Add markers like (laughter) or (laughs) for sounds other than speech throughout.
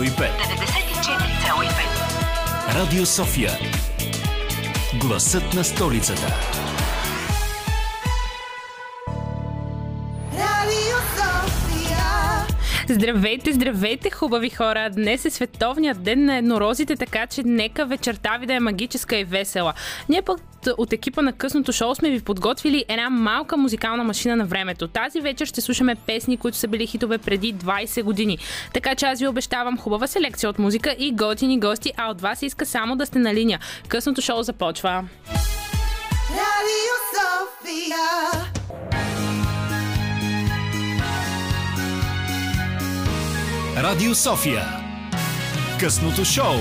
94,5 Радио София. Гласът на столицата Здравейте, здравейте, хубави хора! Днес е световният ден на еднорозите, така че нека вечерта ви да е магическа и весела. Ние пък от екипа на късното шоу сме ви подготвили една малка музикална машина на времето. Тази вечер ще слушаме песни, които са били хитове преди 20 години. Така че аз ви обещавам хубава селекция от музика и готини гости, а от вас иска само да сте на линия. Късното шоу започва. Radio Sophia. Радио София Късното шоу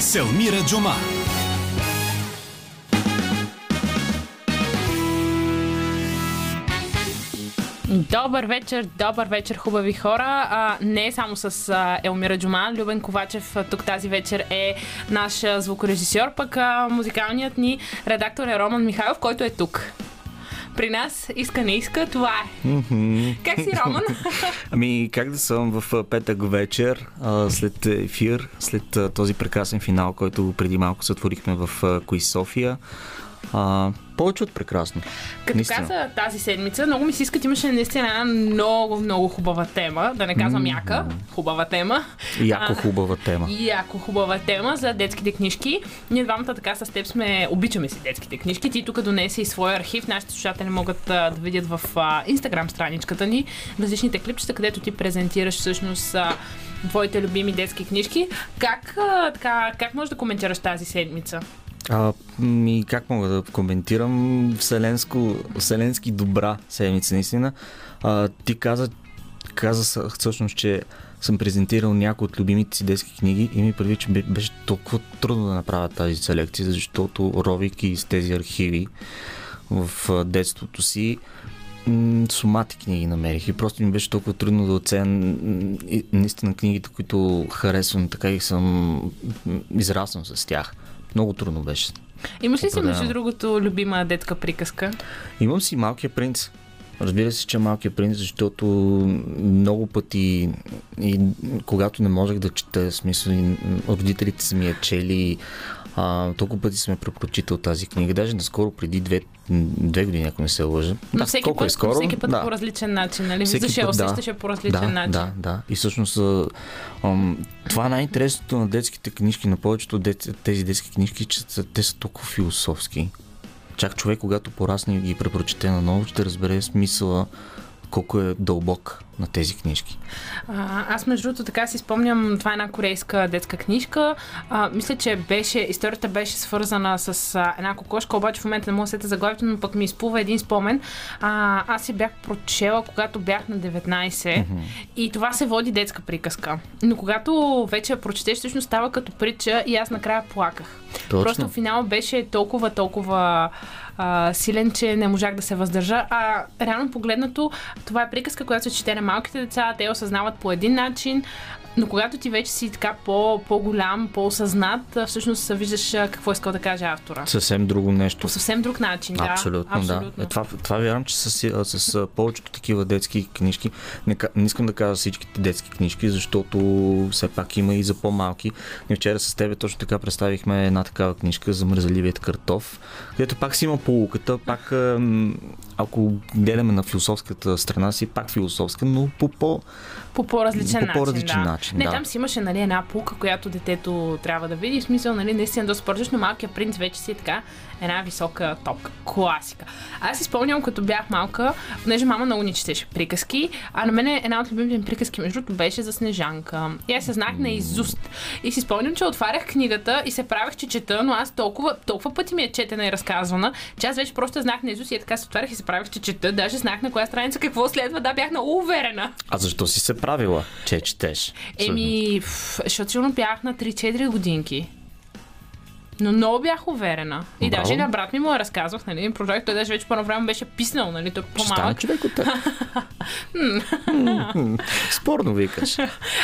Селмира Джума Добър вечер, добър вечер, хубави хора. А, не е само с а, Елмира Джума. Любен Ковачев тук тази вечер е наш звукорежисьор, пък а, музикалният ни редактор е Роман Михайлов, който е тук. При нас иска не иска, това е. Как си, Роман? (laughs) Ами, как да съм в петък вечер, след ефир, след този прекрасен финал, който преди малко сътворихме в Кои София. А, повече от прекрасно. Като Наистина. каза тази седмица, много ми се иска, имаше наистина една много, много хубава тема. Да не казвам яка, хубава тема. Яко А, хубава тема. И яко хубава тема за детските книжки. Ние двамата така с теб сме, обичаме си детските книжки. Ти тук донесе и своя архив. Нашите слушатели могат а, да видят в а, инстаграм страничката ни различните клипчета, където ти презентираш всъщност а, твоите любими детски книжки. Как, а, така, как можеш да коментираш тази седмица? А, ми, как мога да коментирам вселенско, вселенски добра седмица, наистина. А, ти каза, каза съ- всъщност, че съм презентирал някои от любимите си детски книги и ми прави, че бе- беше толкова трудно да направя тази селекция, защото ровейки из тези архиви в детството си, сумати книги намерих и просто ми беше толкова трудно да оценя наистина книгите, които харесвам, така и съм израснал с тях. Много трудно беше. Имаш ли си, между другото, любима детска приказка? Имам си малкия принц. Разбира се, че малкия принц, защото много пъти и когато не можех да чета, смисъл и родителите са ми я чели, а, толкова пъти сме препрочитал тази книга. Даже наскоро, преди две, две години, ако не се лъжа. Но Да, всеки колко път, е скоро? всеки път да. по различен начин, нали? Всеки Виждаш, път, да. усещаш я по различен да, начин. Да, да. И всъщност ам, това е най-интересното на детските книжки, на повечето от тези детски книжки, че те са толкова философски. Чак човек, когато порасне и ги препрочете наново, ще разбере смисъла колко е дълбок на тези книжки. А, аз между другото така си спомням, това е една корейска детска книжка. А, мисля, че беше, историята беше свързана с а, една кокошка, обаче в момента не мога да сета заглавието, но пък ми изплува един спомен. А, аз си бях прочела, когато бях на 19 и това се води детска приказка. Но когато вече я прочетеш, всъщност става като притча и аз накрая плаках. Точно. Просто финал беше толкова, толкова а, силен, че не можах да се въздържа. А реално погледнато, това е приказка, която се чете на малките деца, те осъзнават по един начин, но когато ти вече си така по, по-голям, по-осъзнат, всъщност виждаш какво искал да каже автора. Съвсем друго нещо. По съвсем друг начин, да. Абсолютно, да. Е, това, това вярвам, че с, с, с повечето такива детски книжки, не, не искам да кажа всичките детски книжки, защото все пак има и за по-малки. Ние вчера с тебе точно така представихме една такава книжка за мързаливият картоф, където пак си има полуката, пак ако гледаме на философската страна си, пак философска, но по по По по-различен По начин. по-различен да. начин, Не, да. там си имаше нали, една пулка, която детето трябва да види. В смисъл, нали, наистина доста споръчаш, но малкият принц вече си е така една висока топка. Класика. Аз си спомням, като бях малка, понеже мама много ни четеше приказки, а на мен една от любимите ми приказки, между другото, беше за Снежанка. И аз се знах на изуст. И си спомням, че отварях книгата и се правех, че чета, но аз толкова, толкова пъти ми е четена и разказвана, че аз вече просто знах на изуст и е така се отварях и се правих, че чета. Даже знах на коя страница какво следва. Да, бях много уверена. А защо си се правила, че четеш? Еми, защото сигурно бях на 3-4 годинки. Но много бях уверена. И Браво. даже на брат ми му я разказвах, нали? Прожект, той даже вече по време беше писнал, нали? Той по-малък. човек от Спорно викаш.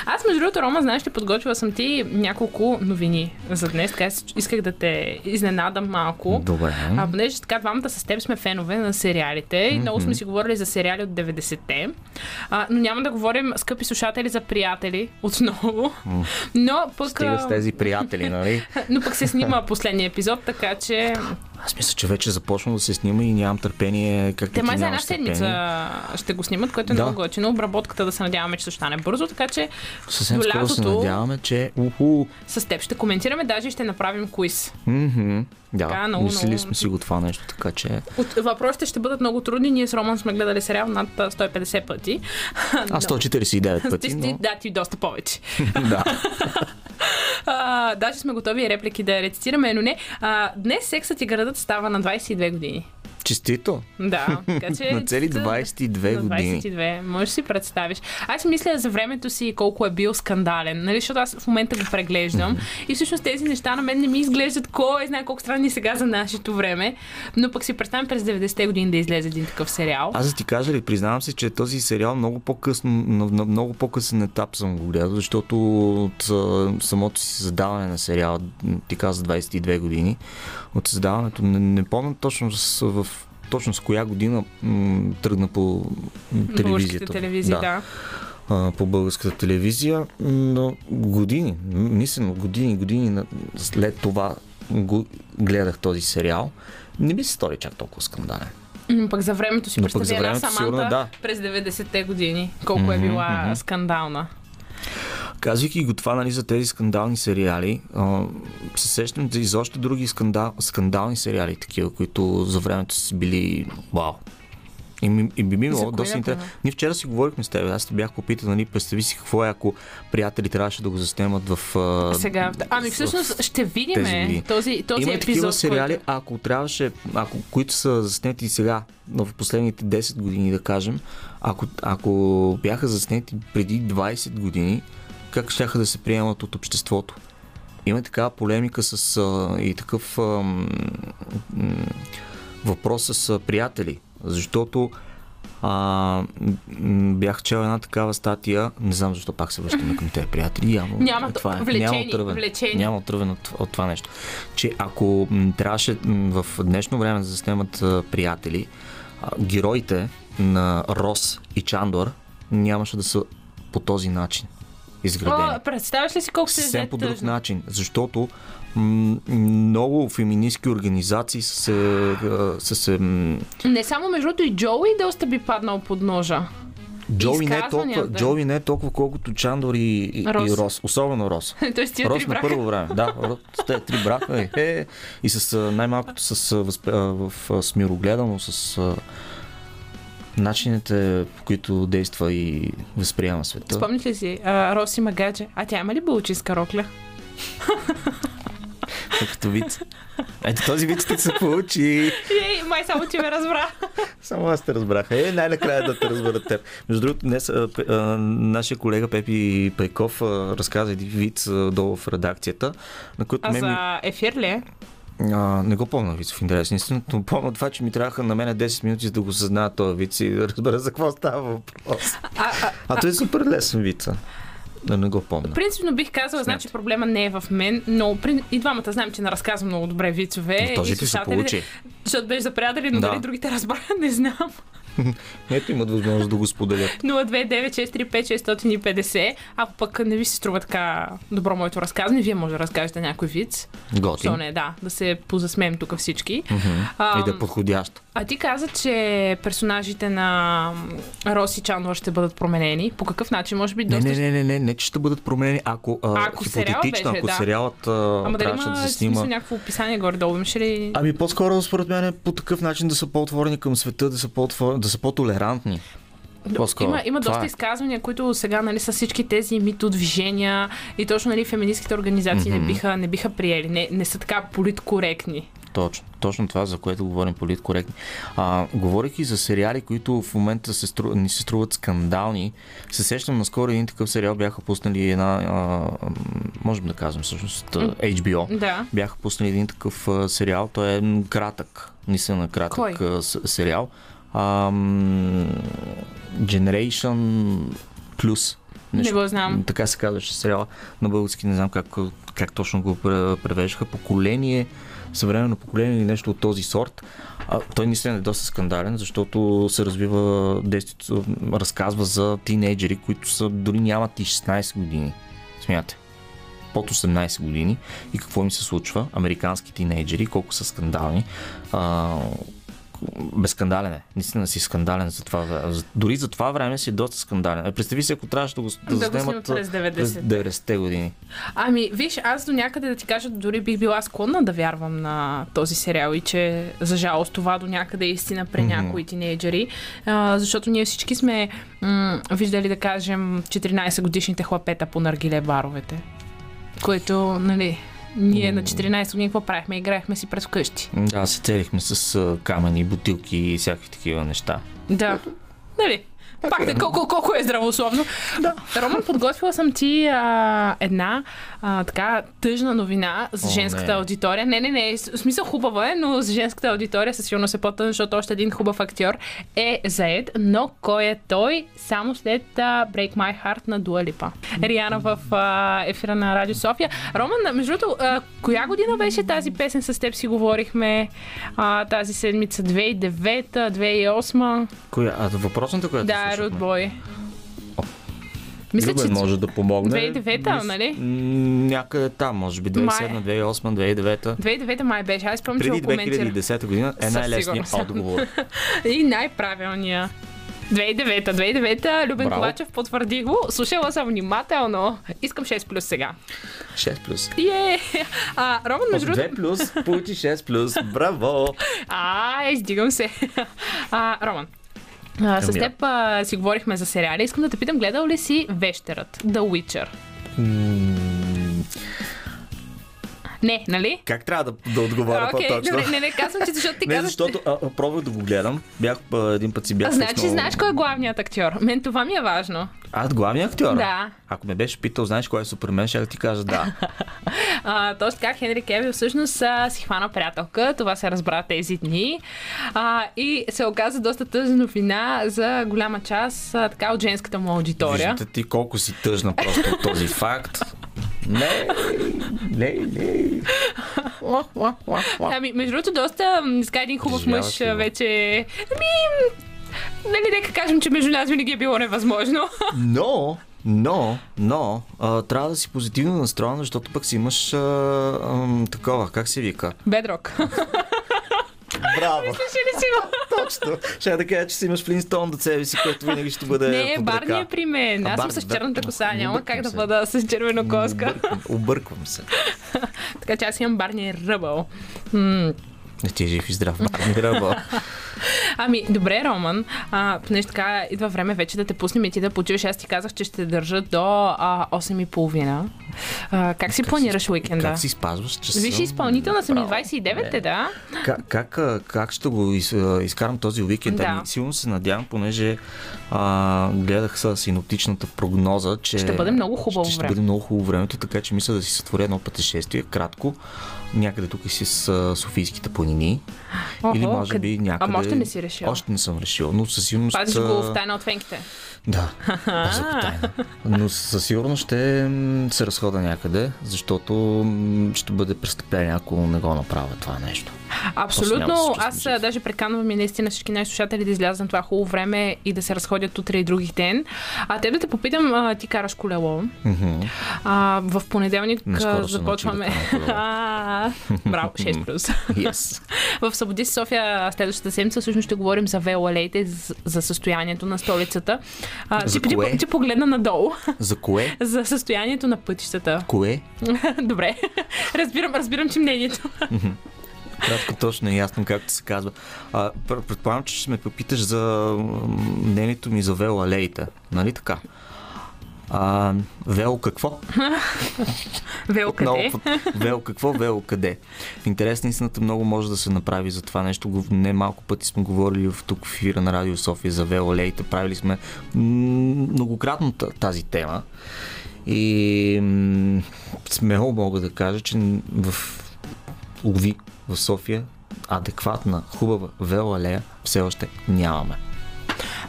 Аз, между другото, Рома, знаеш ли, подготвила съм ти няколко новини за днес. Така исках да те изненадам малко. Добре. А понеже така двамата с теб сме фенове на сериалите и много сме си говорили за сериали от 90-те, а, но няма да говорим, скъпи слушатели, за приятели отново. Но пък, Стига с тези приятели, нали? (laughs) но пък се снима последния епизод, така че Аз мисля, че вече започна да се снима и нямам търпение. Как те май за една седмица ще го снимат, което е Да. много готино. Обработката да се надяваме, че ще стане бързо, така че Съвсем до скоро се лятото надяваме, че... Уху. с теб ще коментираме, даже ще направим квиз. Мгм. Да, Така, много, мислили много- сме си го това нещо, така че... От, въпросите ще бъдат много трудни. Ние с Роман сме гледали сериал над а, 150 пъти. Аз 149 Ти, пъти, ти, но... да, ти доста повече. (laughs) да. (laughs) А, даже сме готови реплики да рецитираме, но не. А, днес сексът и градът става на 22 години. Честито. Да, така (laughs) че... На цели 22 на години. 22. Можеш да си представиш. Аз мисля за времето си колко е бил скандален, нали? защото аз в момента го преглеждам. (laughs) И всъщност тези неща на мен не ми изглеждат кой знае колко странни сега за нашето време. Но пък си представям през 90-те години да излезе един такъв сериал. Аз да ти кажа ли, признавам се, че този сериал много по-късно, на, на много по-късен етап съм го гледал, защото от самото си задаване на сериала, ти каза 22 години, от създаването, не, не помня точно с, в точно с коя година м, тръгна по телевизията. телевизии, да. а, по българската телевизия, но години, мисля, години, години след това го гледах този сериал. Не ми се стори чак толкова скандален. Но пък за времето си представя една Саманта сигурно да. през 90-те години. Колко е Мгм, била мгм. скандална. Казвайки го това нали, за тези скандални сериали, а, се сещам и за още други скандал, скандални сериали, такива, които за времето са били вау. И, ми- и би кои, доста интересно. Ние вчера си говорихме с теб. Аз те бях попитал, нали, представи си какво е, ако приятели трябваше да го заснемат в. а, Сега, ами всъщност ще видим този, този Има епизод. такива сериали, който... ако трябваше, ако, които са заснети сега, в последните 10 години, да кажем, ако, ако бяха заснети преди 20 години, как ще да се приемат от обществото? Има такава полемика с а, и такъв а, м, въпрос с а, приятели, защото а, бях чел една такава статия, не знам защо пак се връщаме към тези приятели, явно Няма това е. влечение, Няма отървен, влечение. няма отървен от, от това нещо. Че ако м, трябваше м, в днешно време да заснемат а, приятели, а, героите на Рос и Чандор нямаше да са по този начин изградени О, представяш ли си колко се съвсем по друг начин, защото много феминистки организации са се, са се Не само между и Джоуи доста би паднал под ножа. Джоуи не, е толкова, Изказванията. Джоуи не е толкова колкото Чандор и, и, Рос. и Рос. Особено Рос. (laughs) Тоест тия Рос три на брака. първо време. Да, Рос, те три брака. Е, е, и с най-малкото с, възп... в а, смирогледано, с начините, по които действа и възприема света. Спомниш ли си, а, Роси Магадже? А тя има ли булчинска рокля? Като вид. Ето този вид ти се получи. Ей, май само ти ме разбра. Само аз те разбрах. Е, най-накрая да те разберат теб. Между другото, днес а, а, нашия колега Пепи Пайков а, разказа един вид а, долу в редакцията, на който А ми... за ефир ли е? А, не го помня вид в интерес но помня това, че ми трябваха на мен 10 минути за да го съзная този вид и да разбера за какво става въпрос. А, а, А той е супер лесен вид. а. Да не го помня. принципно бих казала, значи проблема не е в мен, но при... и двамата знаем, че не разказвам много добре вицове. Но този и ти се получи. Защото беше за приятели, но Да. дали другите разбраха, не знам. (laughs) Ето имат възможност да го споделят. 029-635-650. Ако пък не ви се струва така добро моето разказване, вие може да разкажете някой виц. Готин. Не, да, да се позасмеем тук всички. И да е подходящ. А ти каза, че персонажите на Роси Чандлър ще бъдат променени. По какъв начин? Може би доста... не, не, не, не, не, че ще бъдат променени, ако, а, Ако сериал хипотетично, беше, ако да. сериалът Ама дали има да се смисъл снима. някакво описание горе-долу? Имаше ли... Ами по-скоро според мен е по такъв начин да са по-отворени към света, да са, по-отвор... да са по-толерантни. По-скоро. Има, има доста е. изказвания, които сега нали, са всички тези мито движения и точно нали, феминистските организации не, биха, не биха приели. Не, не са така политкоректни. Точно, точно това, за което говорим политкоректни. А, говорих и за сериали, които в момента се стру... ни се струват скандални. Се сещам, наскоро един такъв сериал бяха пуснали една, а, можем да кажем всъщност, а, HBO. Да. Бяха пуснали един такъв а, сериал, той е кратък, наистина кратък Кой? а, сериал. Ам, Generation Plus. Не го знам. Така се казваше сериала на български, не знам как, как точно го пре- превеждаха. Поколение, съвременно поколение или нещо от този сорт. А, той наистина е доста скандален, защото се развива действието, разказва за тинейджери, които са, дори нямат и 16 години. Смяте. Под 18 години и какво им се случва. Американски тинейджери, колко са скандални. А, безскандален е. Наистина си скандален за това време. Дори за това време си доста скандален. Е, Представи си, ако трябваше да го, да Да заснемат през 90-те. през 90-те години. Ами, виж, аз до някъде да ти кажа, дори бих била склонна да вярвам на този сериал и че, за жалост, това до някъде е истина при някои тинейджери, а, защото ние всички сме м- виждали, да кажем, 14 годишните хлапета по наргиле баровете, което, нали, ние на 14 години какво правихме? Играехме си през къщи. Да, се целихме с камъни, бутилки и всякакви такива неща. Да. Нали? Пак да, колко, колко е здравословно. Да. Роман, подготвила съм ти а, една а, така тъжна новина за О, женската не. аудитория. Не, не, не, в смисъл хубава е, но за женската аудитория със сигурност е по-тъжна, защото още един хубав актьор е заед. Но кой е той? Само след а, Break My Heart на Дуа Липа. Риана в а, ефира на Радио София. Роман, между другото, а, коя година беше тази песен с теб си говорихме а, тази седмица? 2009, 2008? Коя? А въпросната, която Да, слушахме? Руд Бой. Мисля, Любен че... може да помогне. 2009-та, Мис- нали? Някъде там, може би 2007, Май. 2008, 2009. 2009 май беше. Аз спомням, че Преди го коментирах. 2010 година е най-лесният отговор. (laughs) И най-правилния. 2009 2009 Любен Браво. Ковачев потвърди го. Слушала съм внимателно. Искам 6 плюс сега. 6 плюс. Е, (laughs) а, Роман, между другото... 2 плюс, получи 6 плюс. Браво! (laughs) А, издигам се. А, Роман, а, с теб а, си говорихме за сериали. Искам да те питам, гледал ли си Вещерът? The Witcher? М, Не, нали? Как трябва да, да отговоря Окей, по-точно? добре, не, не, казвам, че защото ти Не, казваш... защото а, а, пробвах да го гледам. Бях а, един път си бях А, значи пуснал- знаеш кой е главният актьор. Мен това ми е важно. Аз главният актьор? Да. Ако ме беше питал, знаеш кой е Супермен, ще да ти кажа да. (laughs) А, точно така, Хенри Кевил всъщност а, си хвана приятелка. Това се разбра тези дни. А, и се оказа доста тъжна новина за голяма част а, така от женската му аудитория. Виждате ти колко си тъжна просто от този факт. Не, не, не. Ами, между другото, доста така един хубав мъж а, вече... Ами, нали, нека кажем, че между нас винаги е било невъзможно. (laughs) Но, но, но, а, трябва да си позитивно настроен, защото пък си имаш а, ам, такова, как се вика? Бедрок. (laughs) Браво! Ще ли си го? Точно. Ще да кажа, че си имаш Флинстон до себе си, което винаги ще бъде Не, Барни е при мен. Аз съм с черната коса. Няма как да бъда с червена коска. Обърквам, обърквам се. (laughs) Така че аз имам Барни Ръбъл. Не ти е жив и здрав, Ръбъл. (laughs) Ами, добре, Роман. А, понеже така идва време вече да те пуснем и ти да почиваш. Аз ти казах, че ще държа до а, 8.30. А, как си планираш уикенда? Как си спазваш часа? Виж, изпълнителна съм и Браво. 29 е, да. Как, как, как ще го из, изкарам този уикенд? Да. Ами, силно се надявам, понеже а, гледах с синоптичната прогноза, че Ще бъде много хубаво ще, ще време. бъде много хубаво времето, така че мисля да си сътворя едно пътешествие, кратко, някъде тук си с а, Софийските планини. Охо, или може би някъде... Ама още не си решил. Още не съм решил, но със сигурност... Пазиш го а, в тайна от фенките. Да, пазя го тайна. Но със сигурност ще се разхода някъде, защото ще бъде престъпление, ако не го направя това нещо. Абсолютно. Аз даже преканвам и наистина всички най-слушатели да излязат на това хубаво време и да се разходят утре и други ден. А теб да те попитам, а, ти караш колело. А, в понеделник Наскоро започваме. да (laughs) Браво, 6 плюс. Yes. (laughs) В Събуди София следващата седмица всъщност ще говорим за велоалеите, за- за състоянието на столицата. А, За ти, ти, кое? ти погледна надолу За кое? (laughs) за състоянието на пътищата. Кое? (laughs) Добре. (laughs) разбирам, разбирам, че мнението. Кратко точно и ясно както се казва. А, пр- предполагам, че ще ме попиташ за мнението ми за велоалеите. Нали така? А, Вело какво? Вел къде? Отново Вело какво, Вело къде? В интерес на истината много може да се направи за това нещо. Не малко пъти сме говорили в тук в ефира на Радио София за велолеите. Правили сме многократно тази тема. И м, смело мога да кажа, че в Лови в София адекватна, хубава велоалея все още нямаме.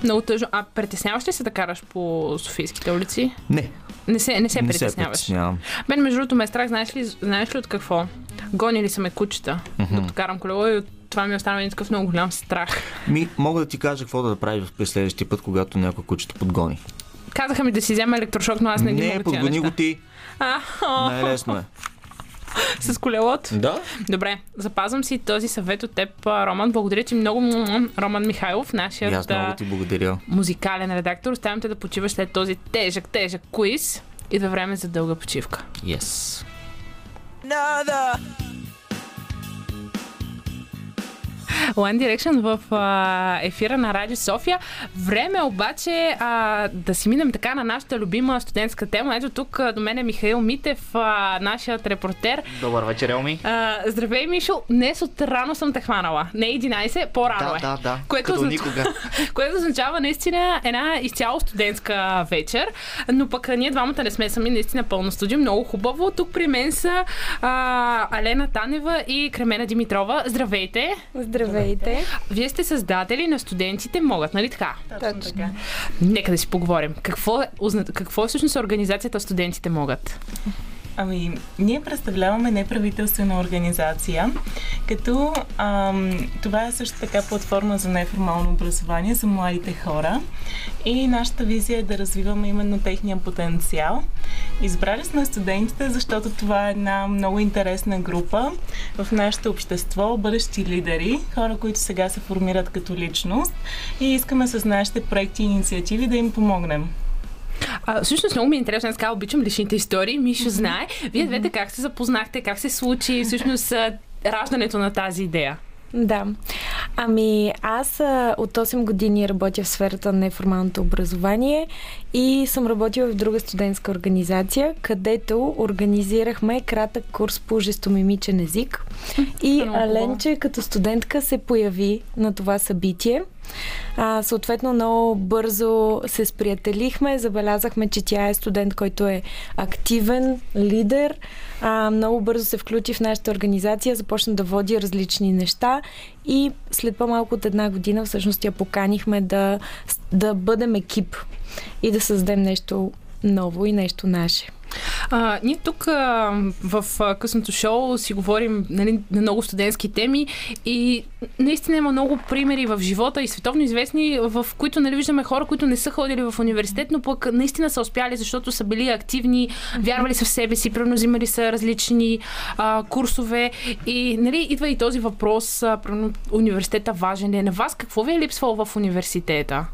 Много тъжно. А притесняваш ли се да караш по Софийските улици? Не, Не се, не се не се притесняваш. притеснявам. Мен, между другото, ме е страх, знаеш ли, знаеш ли от какво? Гонили са ме кучета, докато карам колело и от това ми останал един такъв много голям страх. Ми, мога да ти кажа какво да правиш през следващия път, когато някой кучето подгони. Казаха ми да си взема електрошок, но аз не, ги не подгони го ти. А, Най-лесно е. (laughs) с колелото. Да? Добре, запазвам си този съвет от теб, Роман. Благодаря ти много, Роман Михайлов, нашият аз много ти благодаря. музикален редактор. Оставям те да почиваш след този тежък, тежък квиз. Идва време за дълга почивка. Yes. Another. One Direction в а, ефира на Радио София. Време обаче а, да си минем така на нашата любима студентска тема. Ето тук а, до мен е Михаил Митев, а, нашият репортер. Добър вечер, Елми. А, здравей, Мишо. Днес от рано съм те хванала. Не 11, по-рано Да, е. да, да. Което Като означ- никога. (laughs) Което означава наистина една изцяло студентска вечер. Но пък ние двамата не сме сами, наистина пълно студио. Много хубаво. Тук при мен са а, Алена Танева и Кремена Димитрова. Здравейте! Здравейте. Вие сте създатели на студентите могат, нали така? Точно. Нека да си поговорим. Какво е, какво е всъщност организацията Студентите могат? Ами, ние представляваме неправителствена организация, като ам, това е също така платформа за неформално образование за младите хора и нашата визия е да развиваме именно техния потенциал. Избрали сме студентите, защото това е една много интересна група в нашето общество, бъдещи лидери, хора, които сега се формират като личност и искаме с нашите проекти и инициативи да им помогнем. А, всъщност много ми е интересно, аз обичам личните истории. Мишо знае. Вие двете как се запознахте, как се случи всъщност раждането на тази идея? Да. Ами, аз а, от 8 години работя в сферата на неформалното образование и съм работила в друга студентска организация, където организирахме кратък курс по жестомимичен език. И. Аленче като студентка се появи на това събитие. А, съответно, много бързо се сприятелихме, забелязахме, че тя е студент, който е активен, лидер. А, много бързо се включи в нашата организация, започна да води различни неща и след по-малко от една година всъщност я поканихме да, да бъдем екип и да създадем нещо ново и нещо наше. А, ние тук а, в а, късното шоу си говорим нали, на много студентски теми и наистина има много примери в живота и световно известни, в които нали, виждаме хора, които не са ходили в университет, но пък наистина са успяли, защото са били активни, вярвали са в себе си, примерно взимали са различни а, курсове и нали, идва и този въпрос, а, примерно, университета важен ли е? На вас какво ви е липсвало в университета?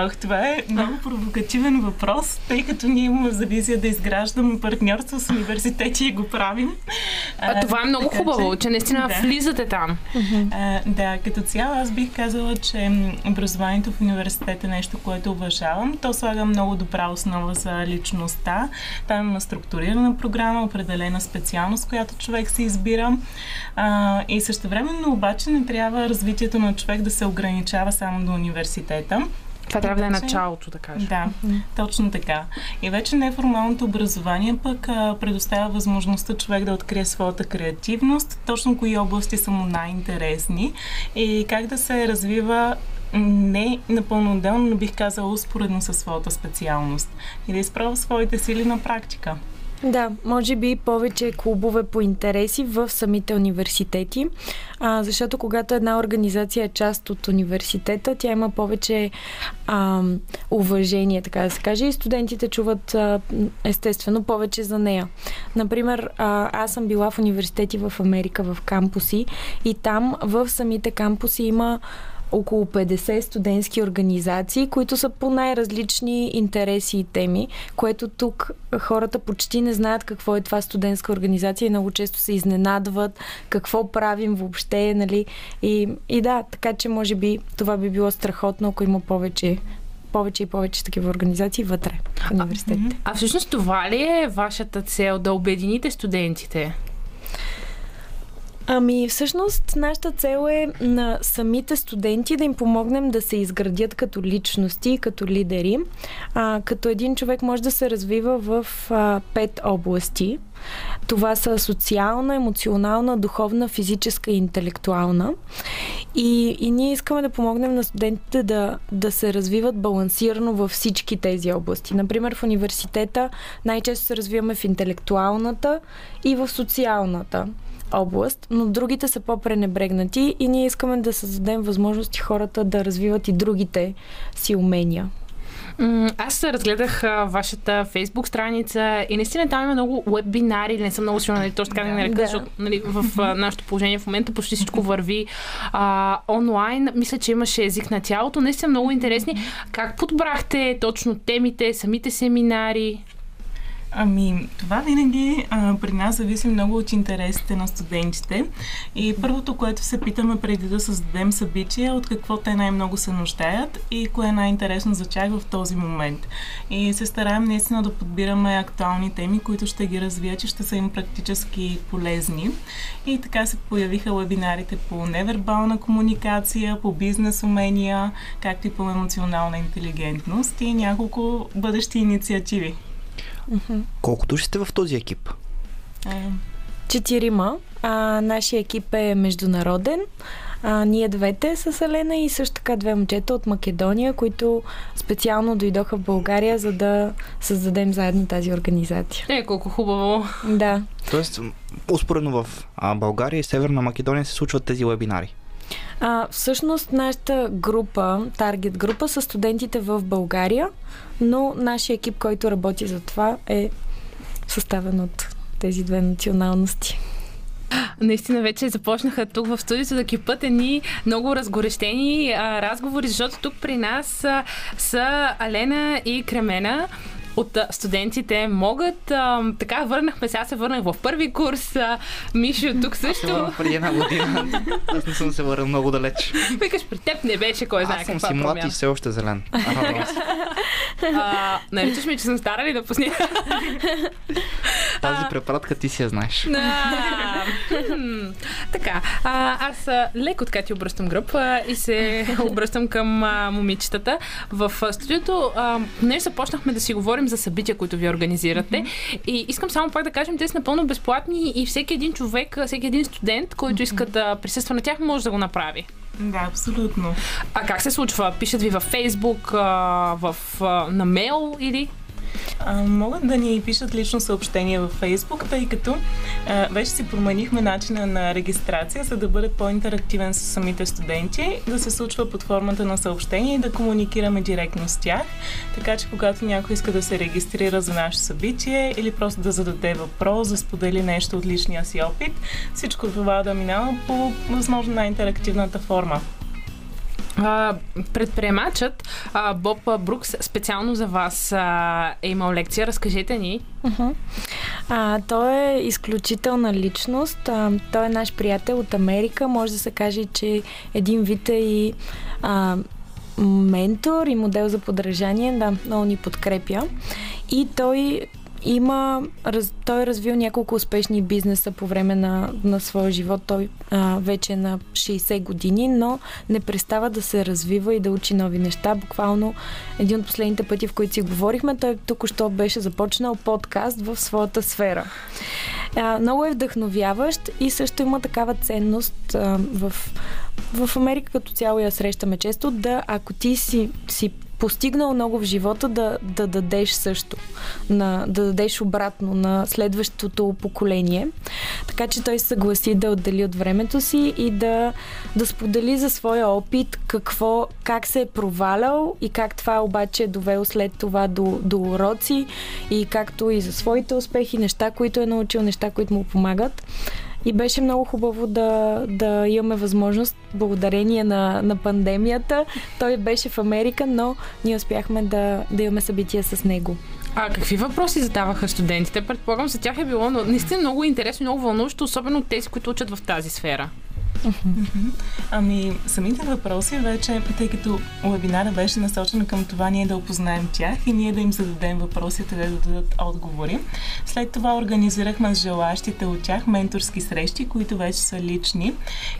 Ах, това е много провокативен въпрос, тъй като ние имаме за визия да изграждаме партньорство с университети и го правим. А, това е много така хубаво, че наистина да. влизате там. А, да, като цяло аз бих казала, че образованието в университет е нещо, което уважавам. То слага много добра основа за личността. Там има структурирана програма, определена специалност, която човек се избира. А, и същевременно обаче не трябва развитието на човек да се ограничава само до университета. Това трябва да е началото, да кажем. Да, точно така. И вече неформалното образование пък а, предоставя възможността човек да открие своята креативност, точно кои области са му най-интересни и как да се развива не напълно отделно, но бих казала успоредно със своята специалност и да изпробва своите сили на практика. Да, може би повече клубове по интереси в самите университети, а, защото когато една организация е част от университета, тя има повече а, уважение, така да се каже, и студентите чуват а, естествено повече за нея. Например, а, аз съм била в университети в Америка, в кампуси, и там в самите кампуси има около 50 студентски организации, които са по най-различни интереси и теми, което тук хората почти не знаят какво е това студентска организация и много често се изненадват какво правим въобще, нали? И, и да, така че може би това би било страхотно, ако има повече повече и повече такива организации вътре в университетите. А всъщност това ли е вашата цел да обедините студентите? Ами, всъщност, нашата цел е на самите студенти да им помогнем да се изградят като личности, като лидери. А, като един човек може да се развива в а, пет области. Това са социална, емоционална, духовна, физическа и интелектуална. И, и ние искаме да помогнем на студентите да, да се развиват балансирано във всички тези области. Например, в университета най-често се развиваме в интелектуалната и в социалната област, но другите са по-пренебрегнати и ние искаме да създадем възможности хората да развиват и другите си умения. Аз разгледах а, вашата фейсбук страница и наистина там има много вебинари, не съм много сигурна, нали, точно така да нарека, да. защото нали, в а, нашото положение в момента почти всичко върви а, онлайн. Мисля, че имаше език на тялото. Наистина много интересни. Как подбрахте точно темите, самите семинари? Ами, това винаги а, при нас зависи много от интересите на студентите. И първото, което се питаме преди да създадем събитие, от какво те най-много се нуждаят и кое е най-интересно за тях в този момент. И се стараем наистина да подбираме актуални теми, които ще ги развият и ще са им практически полезни. И така се появиха вебинарите по невербална комуникация, по бизнес умения, както и по емоционална интелигентност и няколко бъдещи инициативи. Колко души сте в този екип? Четирима. А, нашия екип е международен. А, ние двете с Елена и също така две момчета от Македония, които специално дойдоха в България, за да създадем заедно тази организация. Е, колко хубаво. Да. Тоест, успоредно в България и Северна Македония се случват тези вебинари. А, всъщност нашата група, таргет група, са студентите в България, но нашия екип, който работи за това, е съставен от тези две националности. Наистина вече започнаха тук в студиото да кипат едни много разгорещени а, разговори, защото тук при нас а, са Алена и Кремена от студентите могат. А, така, върнахме сега, се върнах в първи курс. А, Мишо тук също. Аз преди една година. Аз не съм се върнал много далеч. Викаш, при теб не беше кой знае Аз съм каква си млад и все още зелен. А, наричаш ми, че съм стара ли да пусня? (laughs) Тази препратка ти си я знаеш. Така, а, аз леко така ти обръщам гръб а, и се (laughs) обръщам към а, момичетата. В а, студиото, а, днес започнахме да си говорим за събития, които ви организирате. И искам само пак да кажем, те са напълно безплатни и всеки един човек, всеки един студент, който иска да присъства на тях, може да го направи. Да, абсолютно. А как се случва? Пишат ви във Фейсбук, в, на мейл или? А, могат да ни пишат лично съобщения във Фейсбук, тъй като а, вече си променихме начина на регистрация, за да бъде по-интерактивен с самите студенти, да се случва под формата на съобщения и да комуникираме директно с тях. Така че когато някой иска да се регистрира за наше събитие или просто да зададе въпрос, да сподели нещо от личния си опит, всичко това да минава по възможно най-интерактивната форма. А, предприемачът а, Боб Брукс специално за вас а, е имал лекция. Разкажете ни. Uh-huh. А, той е изключителна личност. А, той е наш приятел от Америка. Може да се каже, че един вид е и а, ментор и модел за подражание. Да, много ни подкрепя. И той има, раз, той е развил няколко успешни бизнеса по време на, на своя живот. Той а, вече е на 60 години, но не престава да се развива и да учи нови неща. Буквално един от последните пъти, в които си говорихме, той току-що беше започнал подкаст в своята сфера. А, много е вдъхновяващ и също има такава ценност а, в, в Америка като цяло я срещаме често, да ако ти си, си постигнал много в живота да, да дадеш също, на, да дадеш обратно на следващото поколение. Така че той съгласи да отдели от времето си и да, да сподели за своя опит какво, как се е провалял и как това обаче е довело след това до, до уроци и както и за своите успехи, неща, които е научил, неща, които му помагат. И беше много хубаво да, да имаме възможност, благодарение на, на пандемията. Той беше в Америка, но ние успяхме да, да имаме събития с него. А какви въпроси задаваха студентите? Предполагам, за тях е било наистина много интересно и много вълнуващо, особено тези, които учат в тази сфера. Ами, самите въпроси вече, тъй като вебинара беше насочен към това ние да опознаем тях и ние да им зададем въпросите, да дадат отговори. След това организирахме с желащите от тях менторски срещи, които вече са лични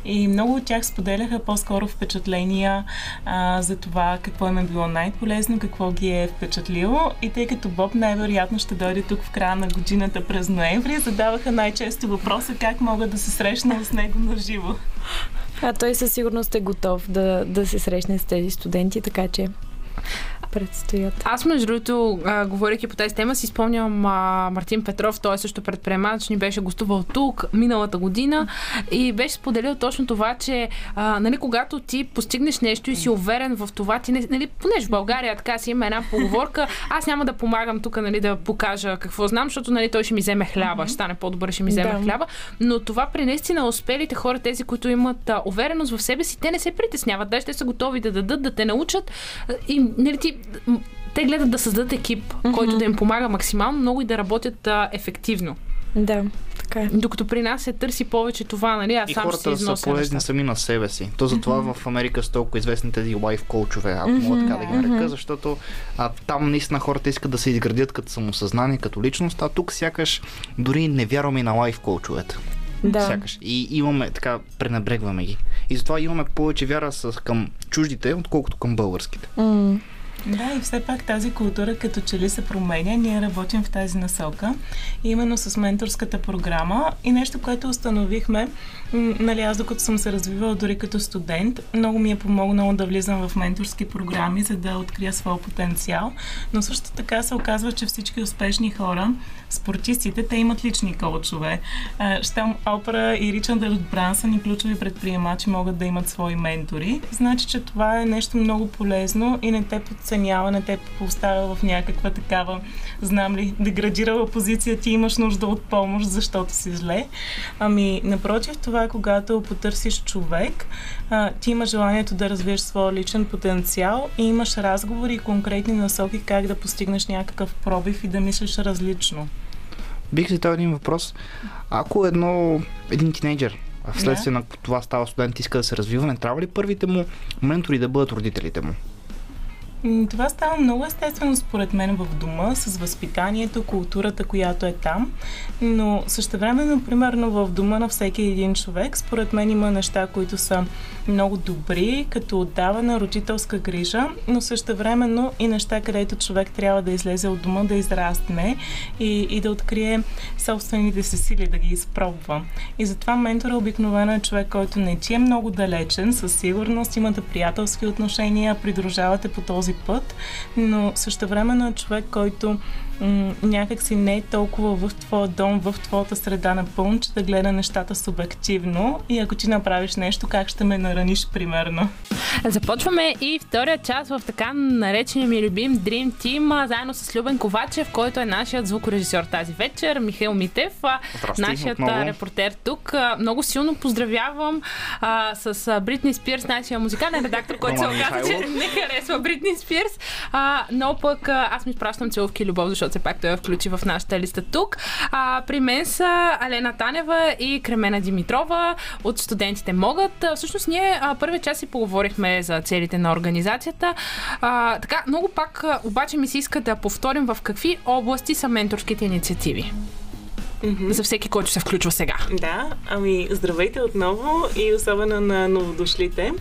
и много от тях споделяха по-скоро впечатления а, за това какво им е било най-полезно, какво ги е впечатлило и тъй като Боб най-вероятно ще дойде тук в края на годината през ноември, задаваха най-често въпроса как могат да се срещнат с него на живо. А той със сигурност е готов да, да се срещне с тези студенти, така че предстоят. Аз, между другото, а, говоряки по тази тема, си спомням а, Мартин Петров, той е също предприемач, ни беше гостувал тук миналата година и беше споделил точно това, че а, нали, когато ти постигнеш нещо и си уверен в това, ти, не- нали, понеже в България така си има една поговорка, аз няма да помагам тук нали, да покажа какво знам, защото нали, той ще ми вземе хляба, ще стане по-добър, ще ми вземе Да. хляба, но това при наистина успелите хора, тези, които имат а, увереност в себе си, те не се притесняват, даже те са готови да дадат, да те научат и нали, ти, те гледат да създадат екип, който да им помага максимално много и да работят а, ефективно. Да, така е. Докато при нас се търси повече това, нали? Аз И сам ще си хората са полезни сами на себе си. То затова в Америка са толкова известни тези лайф коучове, ако мога така да ги нарека, защото а, там наистина хората искат да се изградят като самосъзнание, като личност, а тук сякаш дори не вярваме на лайф коучовете. Да. Сякаш. И имаме, така, пренебрегваме ги. И затова имаме повече вяра с, към чуждите, отколкото към българските. М, Да, и все пак тази култура като че ли се променя. Ние работим в тази насока, именно с менторската програма. И нещо, което установихме, нали, аз докато съм се развивала дори като студент, много ми е помогнало да влизам в менторски програми, за да открия своя потенциал. Но също така се оказва, че всички успешни хора, спортистите, те имат лични коучове. Щом Опра и Ричард Брансън и ключови предприемачи могат да имат свои ментори, значи, че това е нещо много полезно и не те подценява, не те поставя в някаква такава, знам ли, деградирала позиция, ти имаш нужда от помощ, защото си зле. Ами, напротив, това е когато потърсиш човек, ти имаш желанието да развиеш своя личен потенциал и имаш разговори и конкретни насоки как да постигнеш някакъв пробив и да мислиш различно. Бих задал един въпрос. Ако едно, един тинейджър вследствие на това става студент иска да се развива, не трябва ли първите му ментори да бъдат родителите му? Това става много естествено според мен в дома, с възпитанието, културата, която е там. Но същевременно, примерно в дома на всеки един човек, според мен има неща, които са много добри, като отдаване, родителска грижа, но същевременно и неща, където човек трябва да излезе от дома, да израсне и, и да открие собствените си сили, да ги изпробва. И затова ментора обикновено е човек, който не ти е много далечен, със сигурност имате приятелски отношения, придружавате по този път, но същевременно е човек, който м- някак си не е толкова в твоя дом, в твоята среда напълно, че да гледа нещата субективно и ако ти направиш нещо, как ще ме нараниш, примерно. Започваме и втория част в така наречения ми любим Dream Team, заедно с Любен Ковачев, който е нашият звукорежисьор тази вечер, Михаил Митев, Здрасти, нашият отново. репортер тук. Много силно поздравявам а, с Бритни Спирс, нашия музикален редактор, (laughs) който се оказа, че не харесва Бритни Спирс. А, но пък а, аз ми изпращам целувки и любов, защото все пак той я включи в нашата листа тук. А, при мен са Алена Танева и Кремена Димитрова от студентите могат. Всъщност ние а, първия час си поговорихме за целите на организацията. А, така, много пак обаче ми се иска да повторим в какви области са менторските инициативи. За всеки, който се включва сега. Да, ами здравейте отново и особено на новодошлите.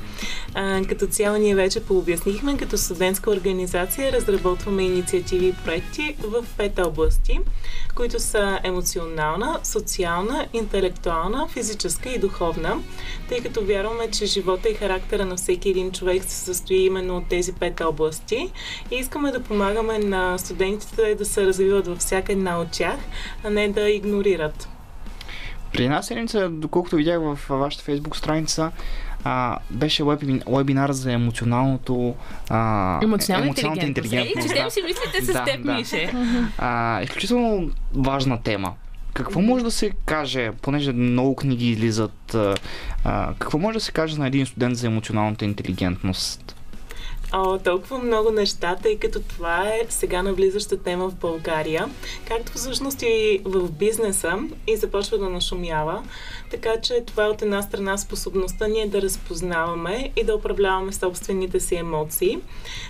А, като цяло ние вече пообяснихме, като студентска организация разработваме инициативи и проекти в пет области, които са емоционална, социална, интелектуална, физическа и духовна, тъй като вярваме, че живота и характера на всеки един човек се състои именно от тези пет области и искаме да помагаме на студентите да се развиват във всяка една от тях, а не да игнорират. При една седмица, доколкото видях в вашата фейсбук страница, а, беше вебин, вебинар за емоционалното... А, Емоционална емоционалната интелигентност. Ей, че да. те си мислите с Да, теб, да. Мише. А, изключително важна тема. Какво може да се каже, понеже много книги излизат, а, какво може да се каже на един студент за емоционалната интелигентност? О, толкова много неща, тъй като това е сега навлизаща тема в България, както всъщност и в бизнеса и започва да нашумява. Така че това е от една страна способността ние да разпознаваме и да управляваме собствените си емоции,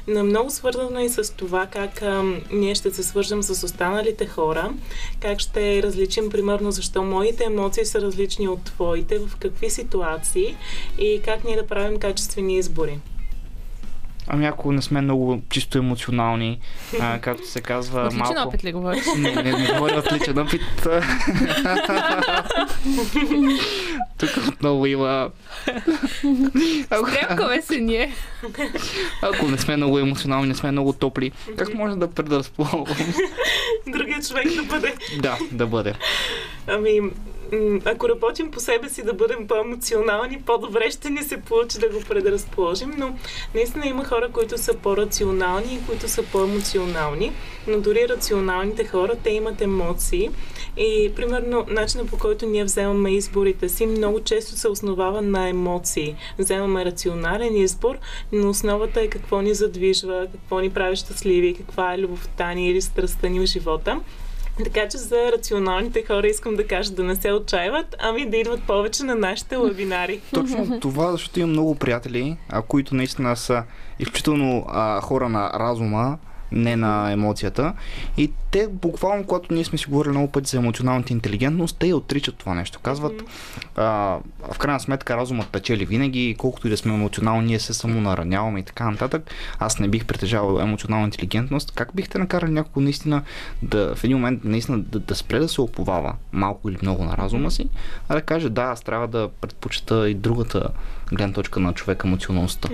но много свързано и с това как а, ние ще се свържем с останалите хора, как ще различим примерно защо моите емоции са различни от твоите, в какви ситуации и как ние да правим качествени избори. Ами ако не сме много чисто емоционални, а, (laughs) както се казва, Отличен малко... опит ли говориш? Не, не, не говоря отличен опит. (laughs) Тук отново има... Ако, Стряпкаме се ние. ако не сме много емоционални, не сме много топли, как може да предразполагам? Другият човек да бъде да, да бъде. Ами, ако работим по себе си да бъдем по-емоционални, по-добре ще ни се получи да го предразположим, но наистина има хора, които са по-рационални и които са по-емоционални, но дори рационалните хора, те имат емоции и, примерно, начинът по който ние вземаме изборите си много често се основава на емоции. Вземаме рационален избор, но основата е какво ни задвижва, какво ни прави щастливи, каква е любовта ни или страстта ни в живота. Така че за рационалните хора искам да кажа да не се отчаиват, ами да идват повече на нашите вебинари. Точно това, защото имам много приятели, а, които наистина са изключително а, хора на разума, не на емоцията. И те буквално, когато ние сме си говорили много пъти за емоционалната интелигентност, те отричат това нещо. Казват, а, в крайна сметка разумът печели винаги, колкото и да сме емоционални, ние се само нараняваме и така нататък. Аз не бих притежавал емоционална интелигентност. Как бихте накарали някого наистина да в един момент наистина да, да спре да се оповава малко или много на разума си, а да каже да, аз трябва да предпочита и другата гледна точка на човека емоционалността.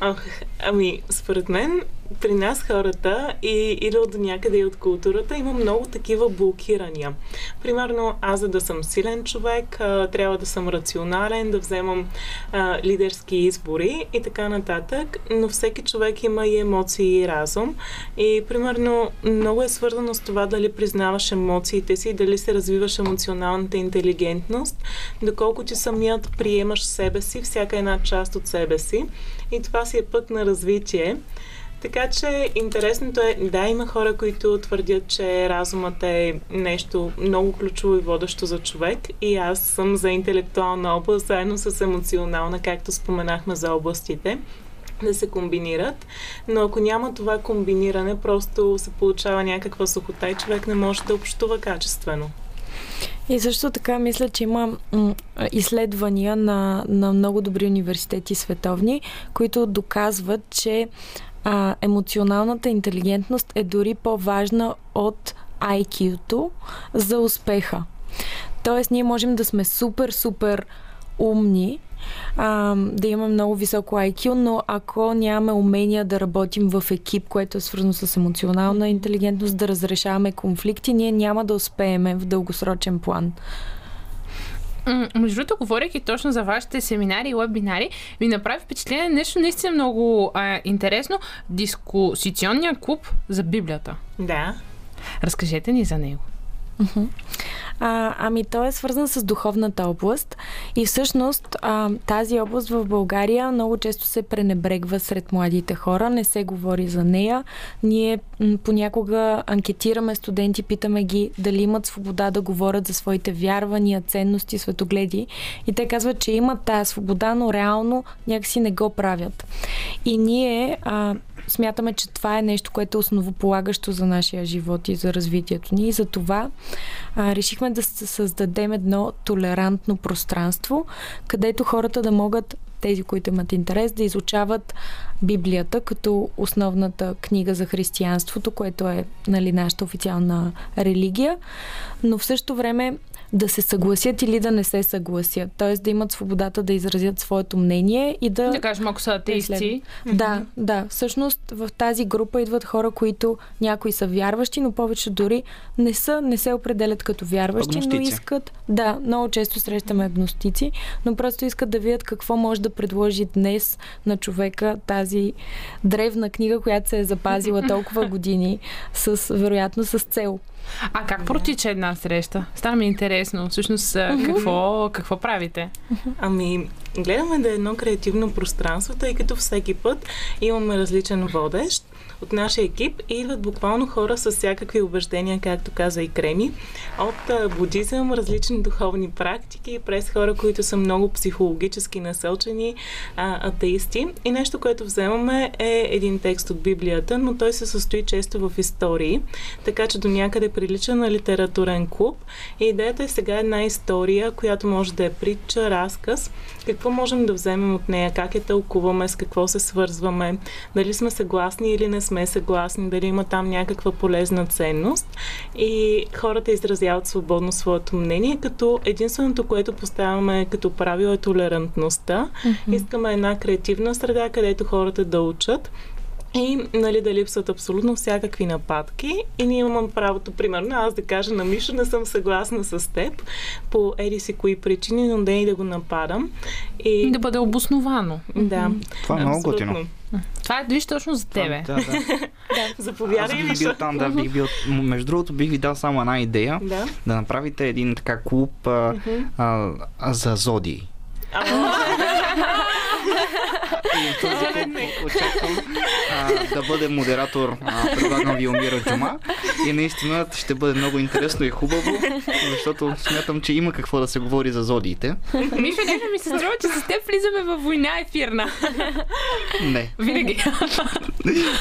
Ах, ами, според мен, при нас хората и идва до някъде и от културата, има много такива блокирания. Примерно, аз за да съм силен човек, а, трябва да съм рационален, да вземам а, лидерски избори и така нататък, но всеки човек има и емоции и разум. И, примерно, много е свързано с това дали признаваш емоциите си, дали се развиваш емоционалната интелигентност, доколко ти самият приемаш себе си, всяка една част от себе си. И това си е път на развитие. Така че интересното е, да, има хора, които твърдят, че разумът е нещо много ключово и водещо за човек и аз съм за интелектуална област, заедно с емоционална, както споменахме за областите да се комбинират, но ако няма това комбиниране, просто се получава някаква сухота и човек не може да общува качествено. И също така мисля, че има изследвания на, на много добри университети световни, които доказват, че а, емоционалната интелигентност е дори по-важна от IQ-то за успеха. Тоест, ние можем да сме супер, супер умни, а, да имаме много високо IQ, но ако нямаме умения да работим в екип, което е свързано с емоционална интелигентност, да разрешаваме конфликти, ние няма да успееме в дългосрочен план. Между другото, говоряки точно за вашите семинари и вебинари, ми направи впечатление нещо наистина много а, интересно. Дискусиционния клуб за Библията. Да. Разкажете ни за него. А, ами той е свързан с духовната област и всъщност а, тази област в България много често се пренебрегва сред младите хора, не се говори за нея. Ние понякога анкетираме студенти, питаме ги дали имат свобода да говорят за своите вярвания, ценности, светогледи и те казват, че имат тази свобода, но реално някакси не го правят. И ние а, смятаме, че това е нещо, което е основополагащо за нашия живот и за развитието ни. И за това а, решихме да създадем едно толерантно пространство, където хората да могат тези, които имат интерес, да изучават Библията като основната книга за християнството, което е нали, нашата официална религия, но в същото време да се съгласят или да не се съгласят. Т.е. да имат свободата да изразят своето мнение и да Да кажем, ако са атеисти. да, да. Всъщност в тази група идват хора, които някои са вярващи, но повече дори не са, не се определят като вярващи, но Агностици. искат. Да, много често срещаме агностици, но просто искат да видят какво може да предложи днес на човека тази древна книга, която се е запазила толкова (laughs) години, с, вероятно с цел. А как протича една среща? Стана ми интересно. Всъщност, какво, какво правите? Ами, гледаме да е едно креативно пространство, тъй като всеки път имаме различен водещ от нашия екип и идват буквално хора с всякакви убеждения, както каза и Креми, от будизъм, различни духовни практики, през хора, които са много психологически насочени, а, атеисти. И нещо, което вземаме е един текст от Библията, но той се състои често в истории, така че до някъде прилича на литературен клуб. И идеята е сега една история, която може да е притча, разказ, какво можем да вземем от нея, как я тълкуваме, с какво се свързваме, дали сме съгласни или не сме съгласни, дали има там някаква полезна ценност. И хората изразяват свободно своето мнение, като единственото, което поставяме като правило е толерантността. Mm-hmm. Искаме една креативна среда, където хората да учат и нали, да липсват абсолютно всякакви нападки. И ние имам правото, примерно, аз да кажа на Мишо, не съм съгласна с теб по еди си кои причини, но да и да го нападам. И да бъде обосновано. Да. Това е много готино. Това е виж точно за тебе. Да, да. (laughs) Заповядай, бих бил там, да, бих бил. Между другото, бих ви дал само една идея. Да. Да направите един така клуб а, а, а, за зоди. (laughs) И този клуб очаквам а, да бъде модератор. А, предлагам ви Умира Джума. И наистина ще бъде много интересно и хубаво, защото смятам, че има какво да се говори за зодиите. Мишо, нека ми се струва, че с теб влизаме във война ефирна. Не. Винаги.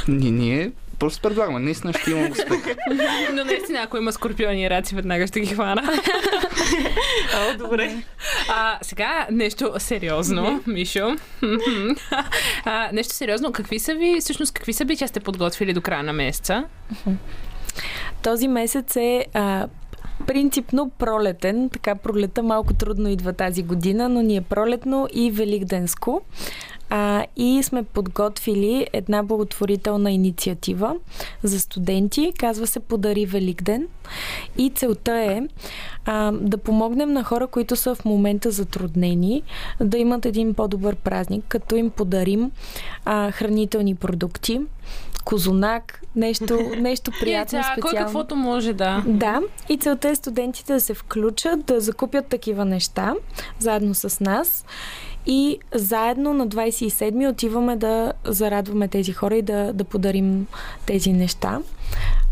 Ние просто предлагаме. Наистина ще имам успех. (laughs) Но наистина, ако има скорпиони и раци, веднага ще ги хвана. (laughs) О, добре. А, сега нещо сериозно, Мишо. (laughs) а, нещо сериозно. Какви са ви, всъщност, какви събития сте подготвили до края на месеца? Този месец е а, принципно пролетен. Така пролета малко трудно идва тази година, но ни е пролетно и великденско. А, и сме подготвили една благотворителна инициатива за студенти. Казва се Подари Великден. И целта е а, да помогнем на хора, които са в момента затруднени, да имат един по-добър празник, като им подарим а, хранителни продукти, козунак, нещо, (laughs) нещо приятно, Яйца, специално. Кой каквото може да. Да, и целта е студентите да се включат, да закупят такива неща заедно с нас. И заедно на 27-ми отиваме да зарадваме тези хора и да, да подарим тези неща.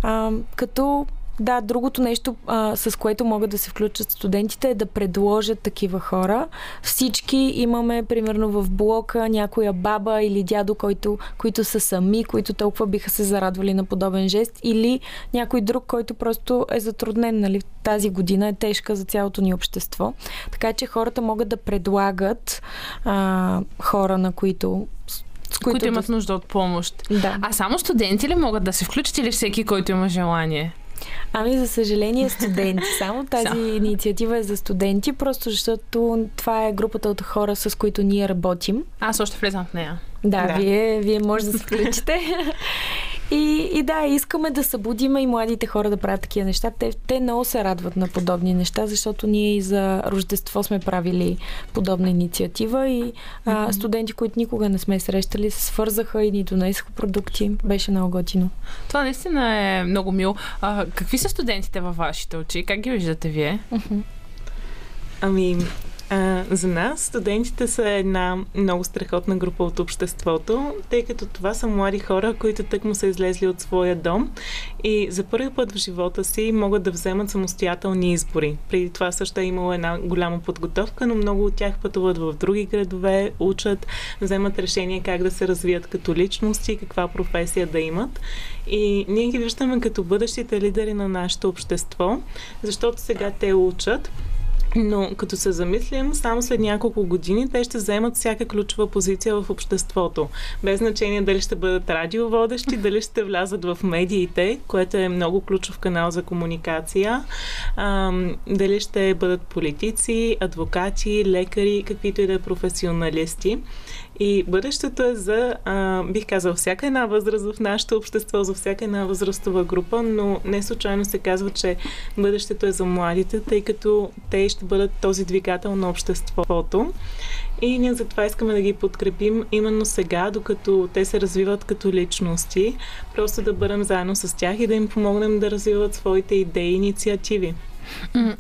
А, като да, другото нещо, а, с което могат да се включат студентите е да предложат такива хора. Всички имаме, примерно в блока, някоя баба или дядо, който, които са сами, които толкова биха се зарадвали на подобен жест, или някой друг, който просто е затруднен. Нали? Тази година е тежка за цялото ни общество. Така че хората могат да предлагат а, хора, на които с които, които имат нужда от помощ. Да. А само студенти ли могат да се включат или всеки, който има желание? Ами, за съжаление, студенти. (laughs) Само тази Само. инициатива е за студенти, просто защото това е групата от хора, с които ние работим. Аз още влезам в нея. Да, Да. Вие, вие може да се включите. (laughs) И, и да, искаме да събудиме и младите хора да правят такива неща. Те, те много се радват на подобни неща, защото ние и за Рождество сме правили подобна инициатива и а, студенти, които никога не сме срещали, се свързаха и ни донесоха продукти. Беше много готино. Това наистина е много мило. А, какви са студентите във вашите очи? Как ги виждате вие? Ами, а, за нас студентите са една много страхотна група от обществото, тъй като това са млади хора, които тъкмо са излезли от своя дом и за първи път в живота си могат да вземат самостоятелни избори. Преди това също е имало една голяма подготовка, но много от тях пътуват в други градове, учат, вземат решение как да се развият като личности, каква професия да имат. И ние ги виждаме като бъдещите лидери на нашето общество, защото сега те учат, но като се замислим, само след няколко години те ще вземат всяка ключова позиция в обществото. Без значение дали ще бъдат радиоводещи, дали ще влязат в медиите, което е много ключов канал за комуникация, ам, дали ще бъдат политици, адвокати, лекари, каквито и да е професионалисти. И бъдещето е за, а, бих казал, всяка една възраст в нашето общество, за всяка една възрастова група, но не случайно се казва, че бъдещето е за младите, тъй като те ще бъдат този двигател на обществото. И ние затова искаме да ги подкрепим именно сега, докато те се развиват като личности, просто да бъдем заедно с тях и да им помогнем да развиват своите идеи и инициативи.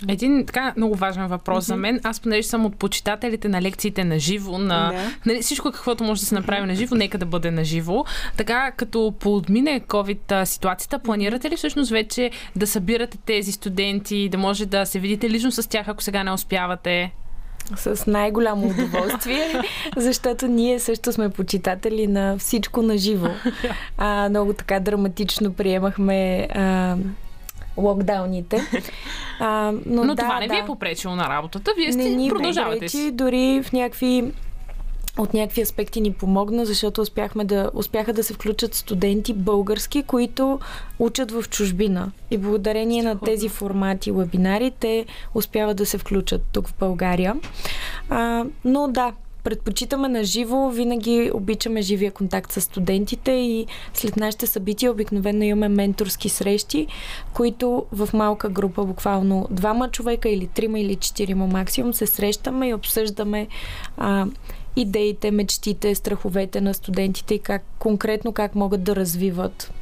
Един така много важен въпрос mm-hmm. за мен. Аз, понеже съм от почитателите на лекциите на живо, на yeah. нали, всичко каквото може да се направи на живо, (laughs) нека да бъде на живо. Така, като поотмине COVID ситуацията, планирате ли всъщност вече да събирате тези студенти, да може да се видите лично с тях, ако сега не успявате? С най-голямо удоволствие, (laughs) защото ние също сме почитатели на всичко на живо. (laughs) Много така драматично приемахме а, локдауните. А, но но да, това не да. ви е попречило на работата. Вие сте не ни продължавате си. Дори в някакви от някакви аспекти ни помогна, защото успяхме да, успяха да се включат студенти български, които учат в чужбина. И благодарение на тези формати вебинари, те успяват да се включат тук в България. А, но да, предпочитаме на живо, винаги обичаме живия контакт с студентите и след нашите събития обикновено имаме менторски срещи, които в малка група, буквално двама човека или трима или четирима максимум, се срещаме и обсъждаме а, идеите, мечтите, страховете на студентите и как конкретно как могат да развиват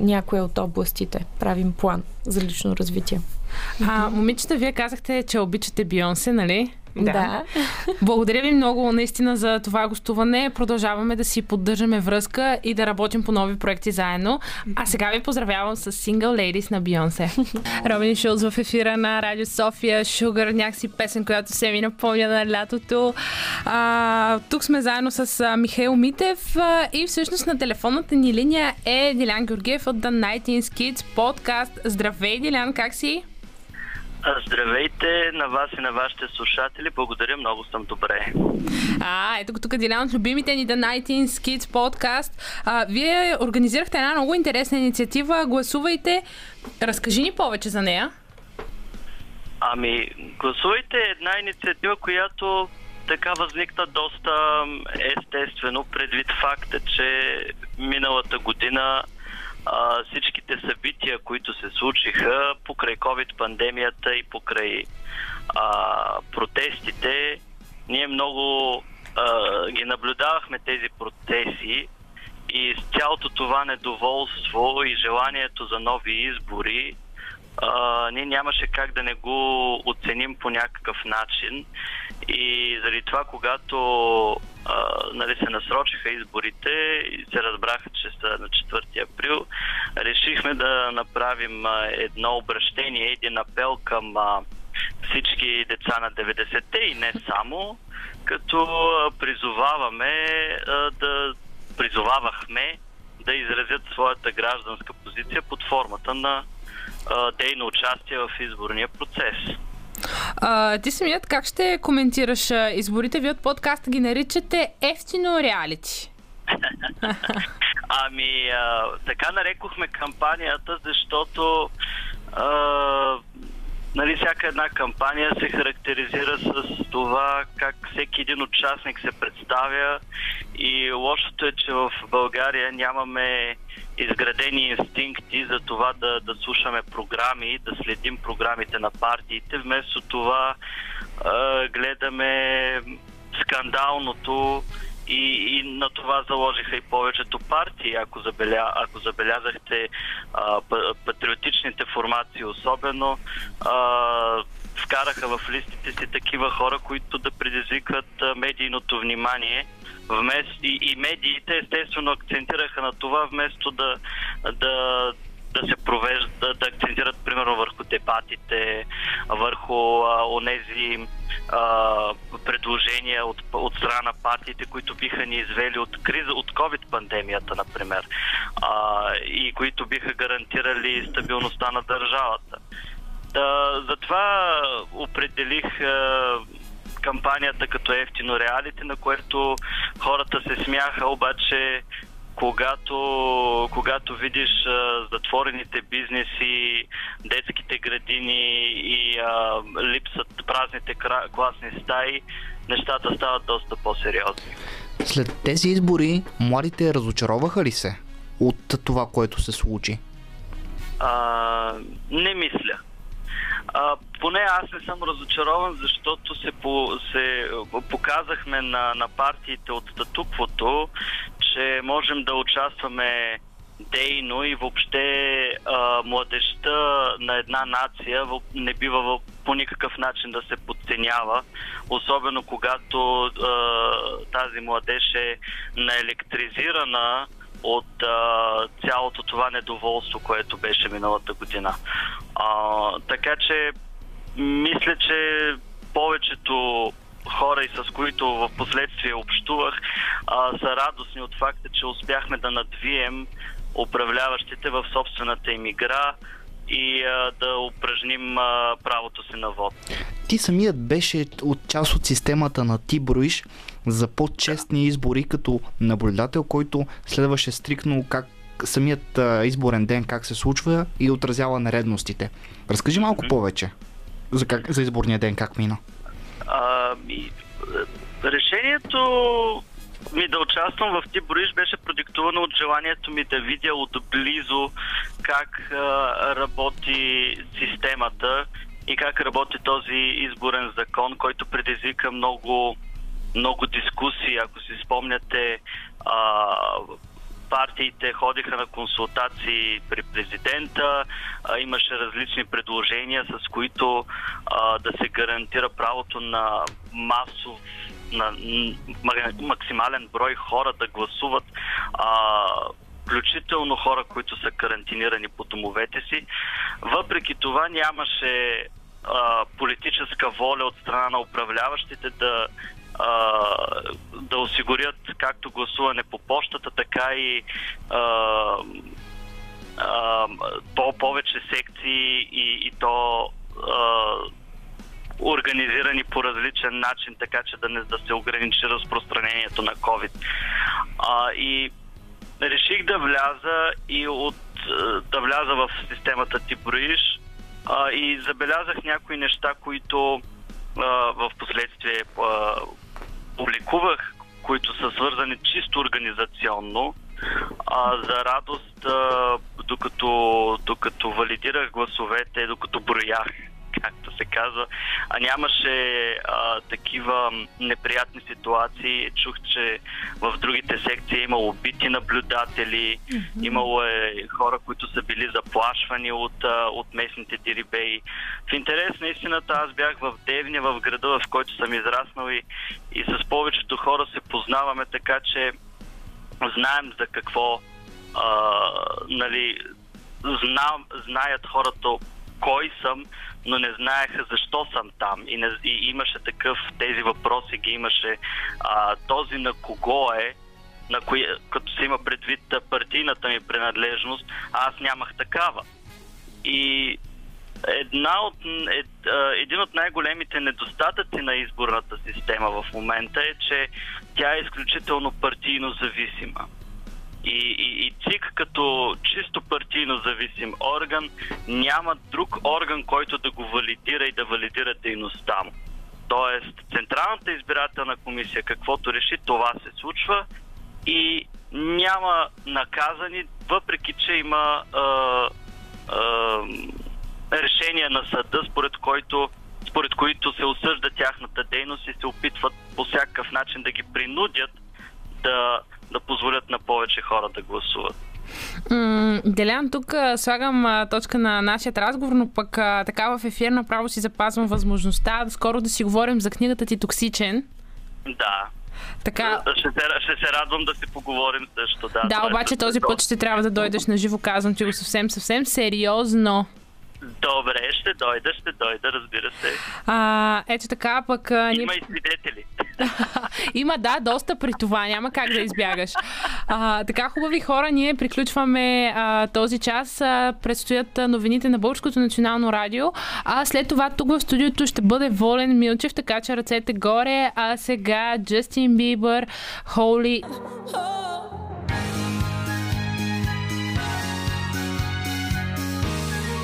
някоя от областите. Правим план за лично развитие. А, момичета, вие казахте, че обичате Бионсе, нали? Да. да. Благодаря ви много наистина за това гостуване. Продължаваме да си поддържаме връзка и да работим по нови проекти заедно. А сега ви поздравявам с Single Ladies на Бионсе. Робин Шулц в ефира на Радио София. Шугър, някакси песен, която се ми напомня на лятото. А, тук сме заедно с Михаил Митев и всъщност на телефонната ни линия е Дилян Георгиев от The Night Kids подкаст. Здравей, Дилян, как си? Здравейте на вас и на вашите слушатели. Благодаря, много съм добре. А, ето тук един от любимите ни The 19 Kids подкаст. А, вие организирахте една много интересна инициатива. Гласувайте. Разкажи ни повече за нея. Ами, гласувайте е една инициатива, която така възникна доста естествено, предвид факта, че миналата година а, всичките събития, които се случиха покрай COVID-пандемията и покрай а, протестите, ние много а, ги наблюдавахме тези процеси и с цялото това недоволство и желанието за нови избори, а, ние нямаше как да не го оценим по някакъв начин. И заради това, когато а, нали, се насрочиха изборите и се разбраха, че са на 4 април, решихме да направим едно обращение, един апел към а, всички деца на 90-те и не само, като призоваваме а, да призовавахме да изразят своята гражданска позиция под формата на а, дейно участие в изборния процес. А, ти самият как ще коментираш изборите? Вие от подкаста ги наричате ефтино реалити. (laughs) ами, а, така нарекохме кампанията, защото а, нали, всяка една кампания се характеризира с това как всеки един участник се представя и лошото е, че в България нямаме изградени инстинкти за това да, да слушаме програми, да следим програмите на партиите. Вместо това гледаме скандалното и, и на това заложиха и повечето партии. Ако, забеля, ако забелязахте а, патриотичните формации особено, а, вкараха в листите си такива хора, които да предизвикат медийното внимание – вместо, и, и медиите естествено акцентираха на това, вместо да, да, да се провежда, да, акцентират примерно върху дебатите, върху а, онези предложения от, от страна на партиите, които биха ни извели от криза, от COVID-пандемията, например, а, и които биха гарантирали стабилността на държавата. Да, затова определих а, кампанията като ефтино реалите, на което хората се смяха, обаче когато, когато видиш а, затворените бизнеси, детските градини и а, липсат празните класни стаи, нещата стават доста по-сериозни. След тези избори, младите разочароваха ли се от това, което се случи? А, не мисля. А, поне аз не съм разочарован, защото се, по, се показахме на, на партиите от статуквото, че можем да участваме дейно и въобще а, младежта на една нация не бива по никакъв начин да се подценява, особено когато а, тази младеж е наелектризирана от а, цялото това недоволство, което беше миналата година. А, така че мисля, че повечето хора и с които в последствие общувах, а, са радостни от факта, че успяхме да надвием управляващите в собствената им игра и а, да упражним а, правото си на вод. Ти самият беше от част от системата на Ти броиш за по-честни избори като наблюдател, който следваше стрикно как самият а, изборен ден как се случва и отразява нередностите. Разкажи малко повече за, как, за изборния ден, как мина. А, и, решението ми да участвам в Ти Броиш беше продиктувано от желанието ми да видя отблизо как а, работи системата и как работи този изборен закон, който предизвика много, много дискусии. Ако си спомняте, а, партиите ходиха на консултации при президента, а, имаше различни предложения, с които а, да се гарантира правото на масов на максимален брой хора да гласуват а, включително хора, които са карантинирани по домовете си. Въпреки това нямаше а, политическа воля от страна на управляващите да а, да осигурят както гласуване по почтата, така и а, а, по повече секции и, и то а, организирани по различен начин, така че да не да се ограничи разпространението на COVID. А, и реших да вляза и от да вляза в системата ти броиш а, и забелязах някои неща, които а, в последствие а, публикувах, които са свързани чисто организационно. А, за радост, а, докато, докато валидирах гласовете, докато броях както се казва. А нямаше а, такива неприятни ситуации. Чух, че в другите секции е имало убити наблюдатели, mm-hmm. имало е хора, които са били заплашвани от, а, от местните дирибеи. В интерес на истината аз бях в Девня, в града, в който съм израснал и, и с повечето хора се познаваме, така че знаем за какво а, нали, знам, знаят хората кой съм, но не знаеха защо съм там. И, не, и имаше такъв, тези въпроси ги имаше. А, този на кого е, на кои, като се има предвид партийната ми принадлежност, аз нямах такава. И една от, ед, един от най-големите недостатъци на изборната система в момента е, че тя е изключително партийно зависима. И, и, и ЦИК като чисто партийно зависим орган няма друг орган, който да го валидира и да валидира дейността му. Тоест, Централната избирателна комисия, каквото реши, това се случва и няма наказани, въпреки че има а, а, решение на съда, според който според които се осъжда тяхната дейност и се опитват по всякакъв начин да ги принудят да да позволят на повече хора да гласуват. Делян, тук слагам точка на нашия разговор, но пък така в ефир направо си запазвам възможността скоро да си говорим за книгата ти Токсичен. Да. Така... Ще, се, ще се радвам да си поговорим също. Да, да е обаче е този път ще трябва да дойдеш на живо, казвам ти го съвсем, съвсем сериозно. Добре, ще дойда, ще дойда, разбира се. А, ето така, пък... А, Има и свидетели. (laughs) Има, да, доста при това. Няма как да избягаш. А, така, хубави хора, ние приключваме а, този час. А, предстоят новините на Българското национално радио. А след това тук в студиото ще бъде Волен Милчев, така че ръцете горе. А сега Джастин Бибър, Holy...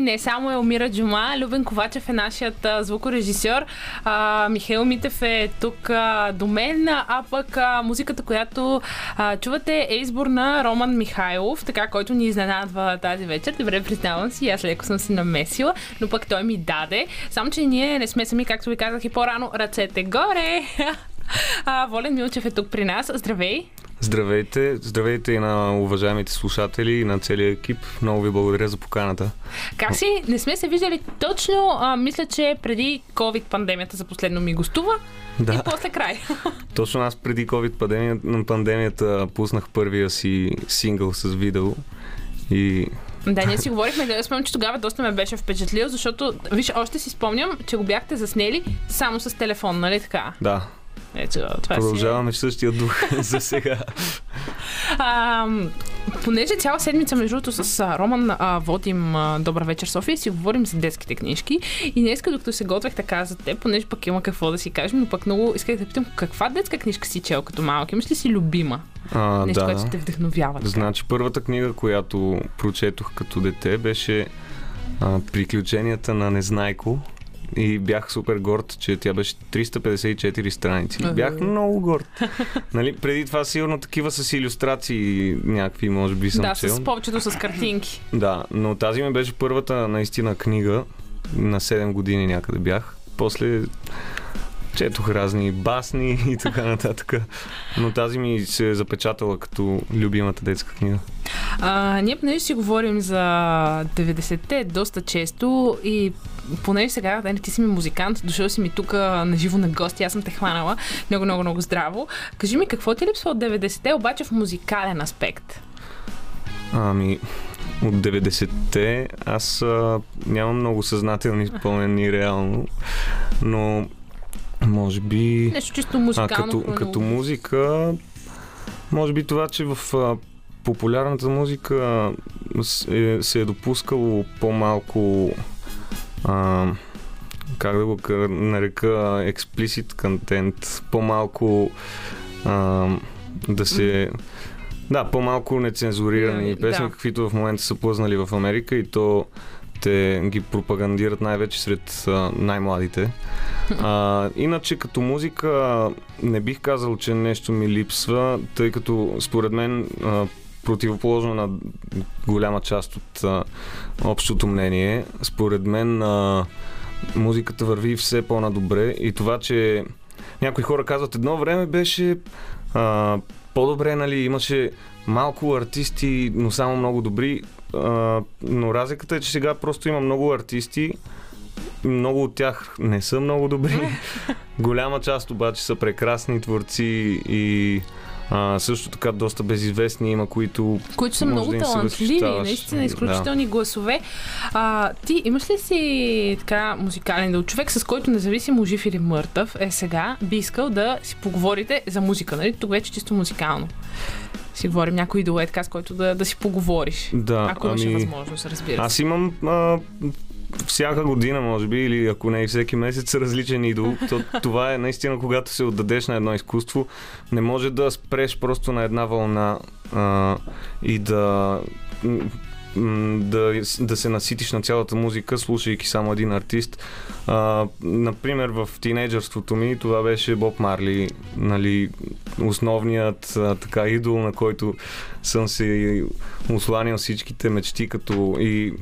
Не само Елмира Джума, Любен Ковачев е нашият а, звукорежисьор, а, Михаил Митев е тук а, до мен, а пък а, музиката, която а, чувате е избор на Роман Михайлов, така, който ни изненадва тази вечер. Добре, признавам си, аз леко съм се намесила, но пък той ми даде. Само, че ние не сме сами, както ви казах и по-рано, ръцете горе! (laughs) А, Волен Милчев е тук при нас. Здравей! Здравейте, здравейте и на уважаемите слушатели и на целия екип. Много ви благодаря за поканата. Как си? Не сме се виждали точно, а, мисля, че преди COVID-пандемията за последно ми гостува Да. и после край. (laughs) Точно аз преди COVID пандемията, пандемията пуснах първия си сингъл с видео и Да, ние си (laughs) говорихме, да спомням, че тогава доста ме беше впечатлил, защото, виж, още си спомням, че го бяхте заснели само с телефон, нали така? да, Ето, това си продължаваме в същия дух (laughs) за сега. А, понеже цяла седмица, между другото, с а, Роман а, водим а, Добър вечер София и си говорим за детските книжки. И днес, докато се готвех така за теб, понеже пък има какво да си кажем, но пък много исках да питам, каква детска книжка си чел като малък? Имаш ли си любима? А, Нещо, да, което те вдъхновява. така? Значи първата книга, която прочетох като дете, беше а, Приключенията на Незнайко. И бях супер горд, че тя беше 354 страници. Бях много горд. нали, преди това сигурно такива с иллюстрации някакви, може би съм Да, чел. с повечето с картинки. Да, но тази ми беше първата наистина книга. На 7 години някъде бях. После четох разни басни и така нататък. Но тази ми се е запечатала като любимата детска книга. А, ние понеже си говорим за 90-те доста често и понеже сега нали, ти си ми музикант, дошъл си ми тук на живо на гости, аз съм те хванала много, много, много здраво. Кажи ми, какво ти липсва от 90-те, обаче в музикален аспект? Ами, от 90-те аз а, нямам много съзнателни (laughs) спомени реално, но може би... Нещо чисто А, музикално. като, като хронологично. музика, може би това, че в а, популярната музика с- е, се е допускало по-малко а, как да го нарека explicit контент, по-малко а, да се да, по-малко нецензурирани Да. песни, каквито в момента са плъзнали в Америка и то те ги пропагандират най-вече сред а, най-младите. А, иначе като музика не бих казал, че нещо ми липсва, тъй като според мен а, противоположно на голяма част от а, общото мнение, според мен а, музиката върви все по-надобре и това, че някои хора казват едно време беше а, по-добре, нали, имаше малко артисти, но само много добри, а, но разликата е, че сега просто има много артисти, много от тях не са много добри. (laughs) Голяма част обаче са прекрасни творци и а, също така доста безизвестни има, които които са много да талантливи, възхищаваш. наистина изключителни гласове. А, ти имаш ли си така музикален идол? Човек, с който независимо жив или мъртъв е сега, би искал да си поговорите за музика, нали? Тук вече чисто музикално. Си говорим някой е така, с който да, да си поговориш. да, Ако имаше ами, възможност, разбира се. Аз имам а, всяка година, може би, или ако не и всеки месец, различен идол. (laughs) То, това е наистина, когато се отдадеш на едно изкуство, не може да спреш просто на една вълна а, и да да, да се наситиш на цялата музика, слушайки само един артист. А, например, в тинейджърството ми това беше Боб Марли, нали, основният а, така идол, на който съм се осланял всичките мечти като и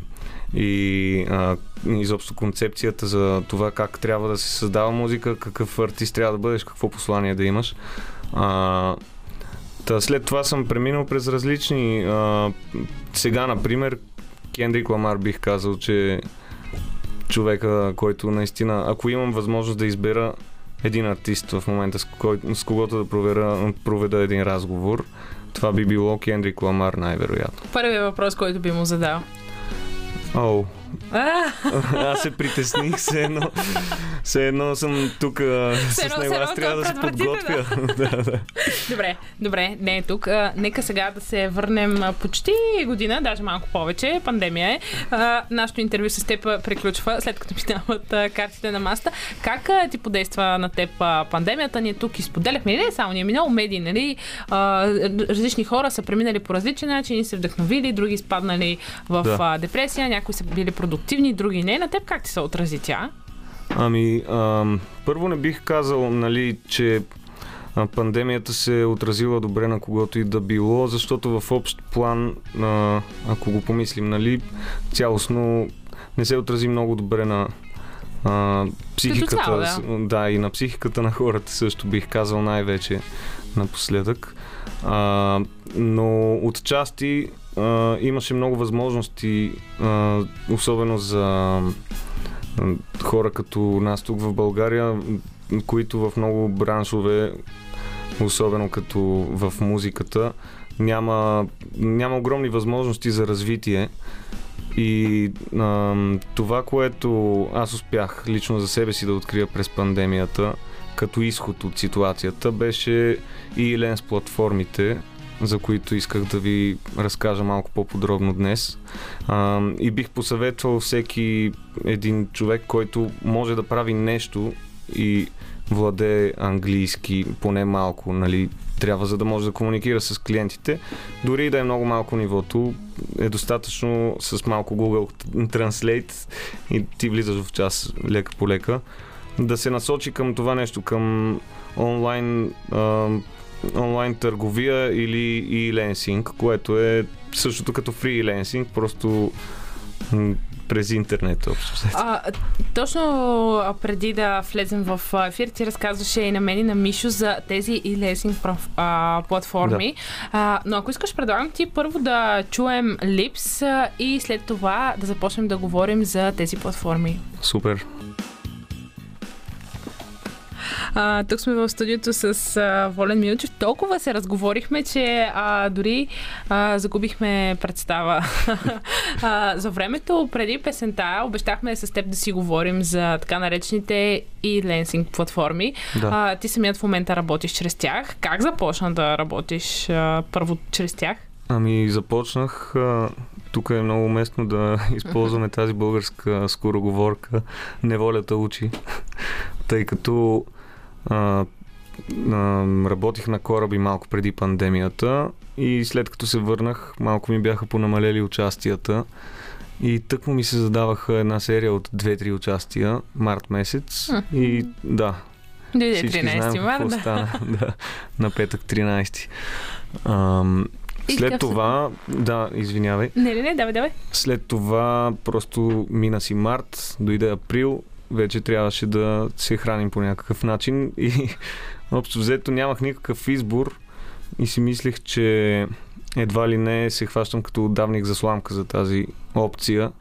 и а, изобщо концепцията за това как трябва да се създава музика, какъв артист трябва да бъдеш, какво послание да имаш. А, та след това съм преминал през различни. А, сега, например, Кендрик Ламар бих казал, че човека, който наистина, ако имам възможност да избера един артист в момента, с, кой, с когото да проверя, проведа един разговор, това би било Кендрик Ламар най-вероятно. Първият въпрос, който би му задал. Оу, А, (laughs) аз се притесних, все едно, все едно съм тук с него, аз трябва да се е подготвя. (laughs) Добре, добре, не е тук. Нека сега да се върнем почти година, даже малко повече. Пандемия е. А, нашето интервю с теб приключва, след като минават а, картите на маста. Как ти подейства на теб пандемията? Ние тук изподеляхме, не само ние, минало медии, нали? Различни хора са преминали по различен начин се вдъхновили, други изпаднали в Да. депресия, някои са били продуктивни продуктивни, други не. На теб как ти се отрази тя? Ами, ам, първо не бих казал, нали, че пандемията се е отразила добре на когото и да било, защото в общ план, а, ако го помислим, нали, цялостно не се отрази много добре на а, психиката, цяло, да. да, и на психиката на хората също бих казал най-вече напоследък. А, но отчасти имаше много възможности, а, особено за хора като нас тук в България, които в много браншове, особено като в музиката, няма, няма огромни възможности за развитие. И а, това, което аз успях лично за себе си да открия през пандемията, като изход от ситуацията, беше и ленс платформите, за които исках да ви разкажа малко по-подробно днес. А, и бих посъветвал всеки един човек, който може да прави нещо и владее английски поне малко, нали, трябва за да може да комуникира с клиентите. Дори да е много малко нивото, е достатъчно с малко Google Translate и ти влизаш в час лека по лека, да се насочи към това нещо, към онлайн, онлайн търговия или и ленсинг, което е същото като фриленсинг, просто през интернет общо. А, точно преди да влезем в ефир, ти разказваше и на мен и на Мишо за тези и лесинг платформи. А, но ако искаш, предлагам ти първо да чуем Липс и след това да започнем да говорим за тези платформи. Супер. А, тук сме в студиото с а, Волен Милчев. Толкова се разговорихме, че а, дори а, загубихме представа. (laughs) а, за времето преди песента обещахме с теб да си говорим за така наречените и ленсинг платформи. Да. А, ти самият в момента работиш чрез тях. Как започна да работиш а, първо чрез тях? Ами започнах. Тук е много уместно да (laughs) използваме тази българска скороговорка Неволята учи. (laughs) Тъй като а, а, работих на кораби малко преди пандемията и след като се върнах, малко ми бяха понамалели участията. И тъкмо ми се задаваха една серия от 2-3 участия, март месец. И да, Дойде всички 13 знаем какво марта. стана (laughs) да, на петък 13. Ам, след какъв се- това, да, извинявай, Не, не, не, давай, давай. след това просто мина си март, дойде април, вече трябваше да се храним по някакъв начин. И (laughs) общо взето нямах никакъв избор и си мислех, че едва ли не се хващам като давник за сламка за тази опция,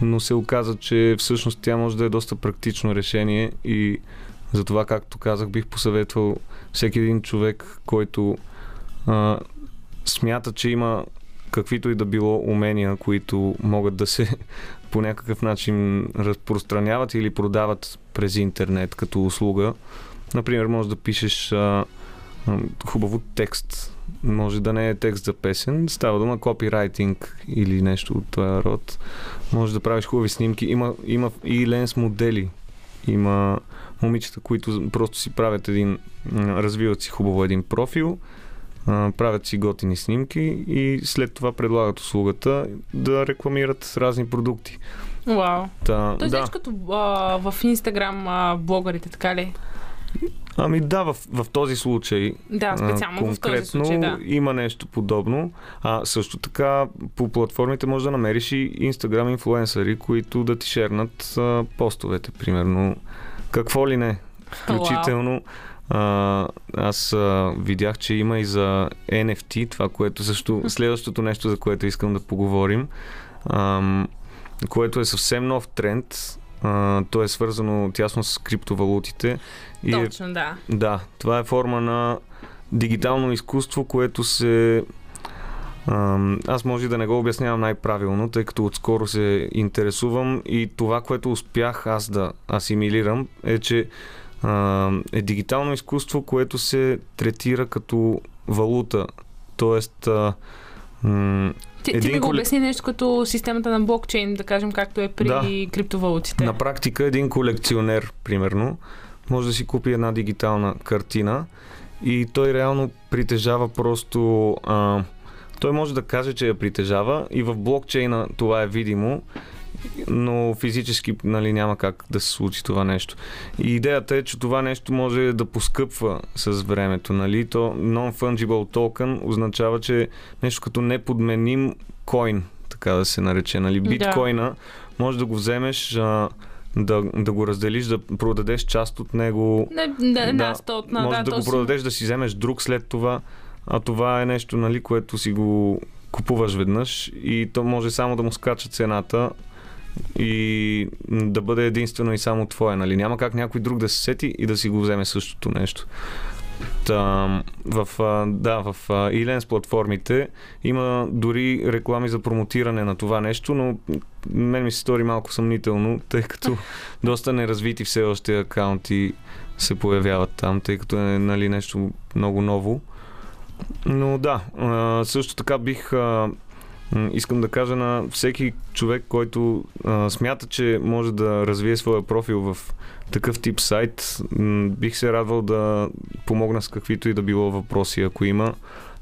но се оказа, че всъщност тя може да е доста практично решение и затова, както казах, бих посъветвал всеки един човек, който а, смята, че има каквито и да било умения, които могат да се (laughs) по някакъв начин разпространяват или продават през интернет като услуга. Например, може да пишеш а, хубаво текст. Може да не е текст за песен, става дума копирайтинг или нещо от този род. Може да правиш хубави снимки. Има, има и ленс модели. Има момичета, които просто си правят един, развиват си хубаво един профил, правят си готини снимки и след това предлагат услугата да рекламират разни продукти. Вау. Та, Тоест, да. нещо като а, в Инстаграм а, блогърите, така ли? Ами да, в, в този случай Да, а, специално в този конкретно случай, да. има нещо подобно. А също така по платформите може да намериш и Instagram инфлуенсъри, които да ти шернат а, постовете, примерно. Какво ли не? Включително а, аз а, видях, че има и за NFT, това, което също следващото нещо, за което искам да поговорим, ам, което е съвсем нов тренд. А, то е свързано тясно с криптовалутите. И Точно, да. да, това е форма на дигитално изкуство, което се... Аз може да не го обяснявам най-правилно, тъй като отскоро се интересувам и това, което успях аз да асимилирам е, че е дигитално изкуство, което се третира като валута. Тоест, а, м, Ти, ти Един ми го обясни нещо като системата на блокчейн, да кажем, както е при Да. криптовалутите. На практика един колекционер, примерно, може да си купи една дигитална картина и той реално притежава просто... А, той може да каже, че я притежава и в блокчейна това е видимо но физически нали, няма как да се случи това нещо. И идеята е, че това нещо може да поскъпва с времето. Нали? То non-fungible token означава, че нещо като неподменим койн, така да се нарече. Нали? Биткоина може да го вземеш а, да, да го разделиш, да продадеш част от него. Не, не, да, от на, може да, да, да го продадеш, да си вземеш друг след това. А това е нещо, нали, което си го купуваш веднъж и то може само да му скача цената и да бъде единствено и само твое. Нали? Няма как някой друг да се сети и да си го вземе същото нещо. Та, в, да, в Elens платформите има дори реклами за промотиране на това нещо, но мен ми се стори малко съмнително, тъй като (laughs) доста неразвити все още акаунти се появяват там, тъй като е нали, нещо много ново. Но да, също така бих искам да кажа на всеки човек, който а, смята, че може да развие своя профил в такъв тип сайт, бих се радвал да помогна с каквито и да било въпроси, ако има.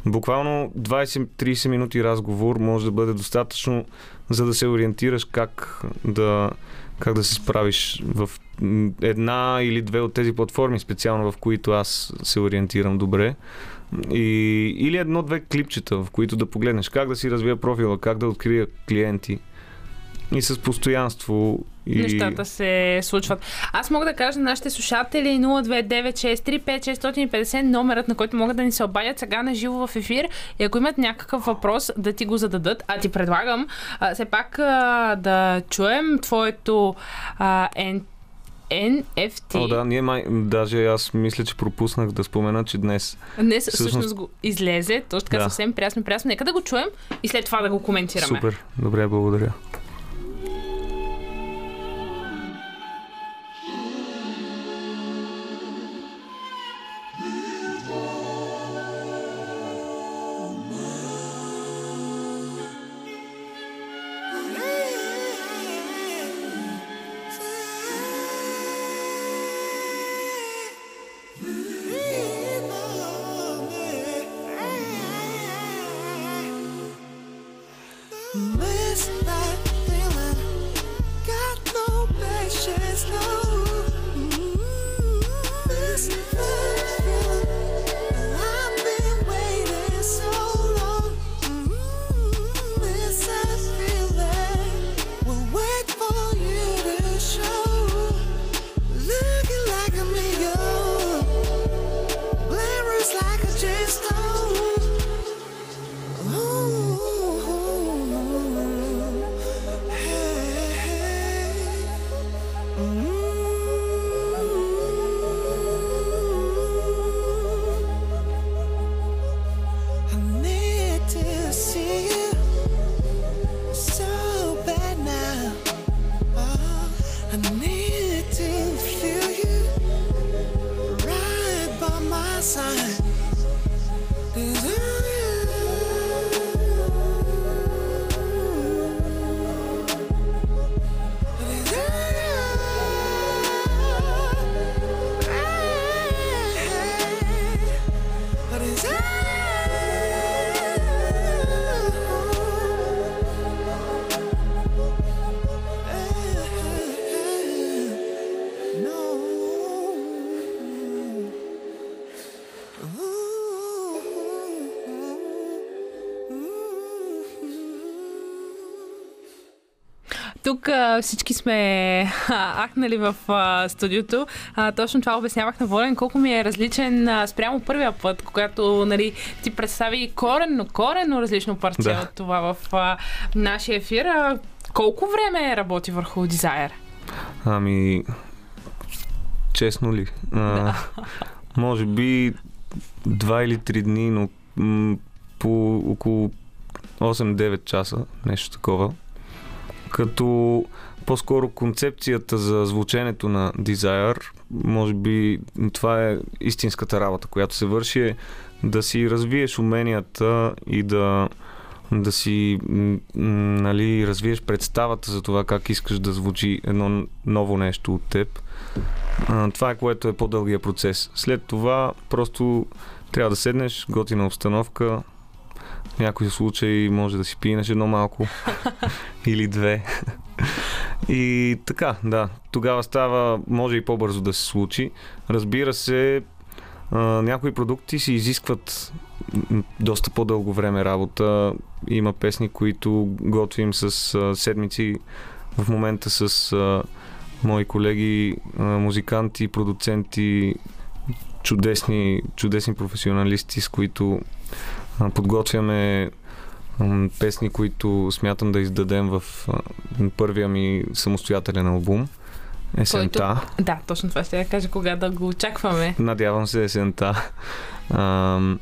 Буквално 20-30 минути разговор може да бъде достатъчно, за да се ориентираш как да, как да се справиш в една или две от тези платформи, специално в които аз се ориентирам добре. И, или едно-две клипчета, в които да погледнеш как да си развия профила, как да открия клиенти. И с постоянство. И... Нещата се случват. Аз мога да кажа на нашите слушатели 029635650 номерът, на който могат да ни се обадят сега на живо в ефир. И ако имат някакъв въпрос, да ти го зададат. А ти предлагам а, все пак а, да чуем твоето а, N- NFT. О, да, ние май, даже аз мисля, че пропуснах да спомена, че днес Днес Всъщност- всъщност го излезе, точно така Да. съвсем прясно, прясно. Нека да го чуем и след това да го коментираме. Супер, добре, благодаря. Тук а, всички сме а, ахнали в а, студиото. А, точно това обяснявах на Волен, колко ми е различен а, спрямо първия път, когато нали, ти представи коренно, коренно различно парче Да. от това в а, нашия ефир. А, колко време работи върху Desire? Ами, честно ли? А, може би два или три дни, но м- по около 8-9 часа, нещо такова. Като по-скоро концепцията за звученето на Desire, може би това е истинската работа, която се върши, е да си развиеш уменията и да, да си нали, развиеш представата за това как искаш да звучи едно ново нещо от теб. Това е което е по-дългия процес. След това просто трябва да седнеш, готина обстановка. В някои случаи може да си пинеш едно малко (laughs) или две. И така, да, тогава става, може и по-бързо да се случи. Разбира се, а, някои продукти си изискват доста по-дълго време работа. Има песни, които готвим с а, седмици в момента с а, мои колеги, а, музиканти, продуценти, чудесни, чудесни професионалисти, с които подготвяме песни, които смятам да издадем в първия ми самостоятелен албум. Есента. Да, точно това ще я кажа, кога да го очакваме. Надявам се есента. Ам,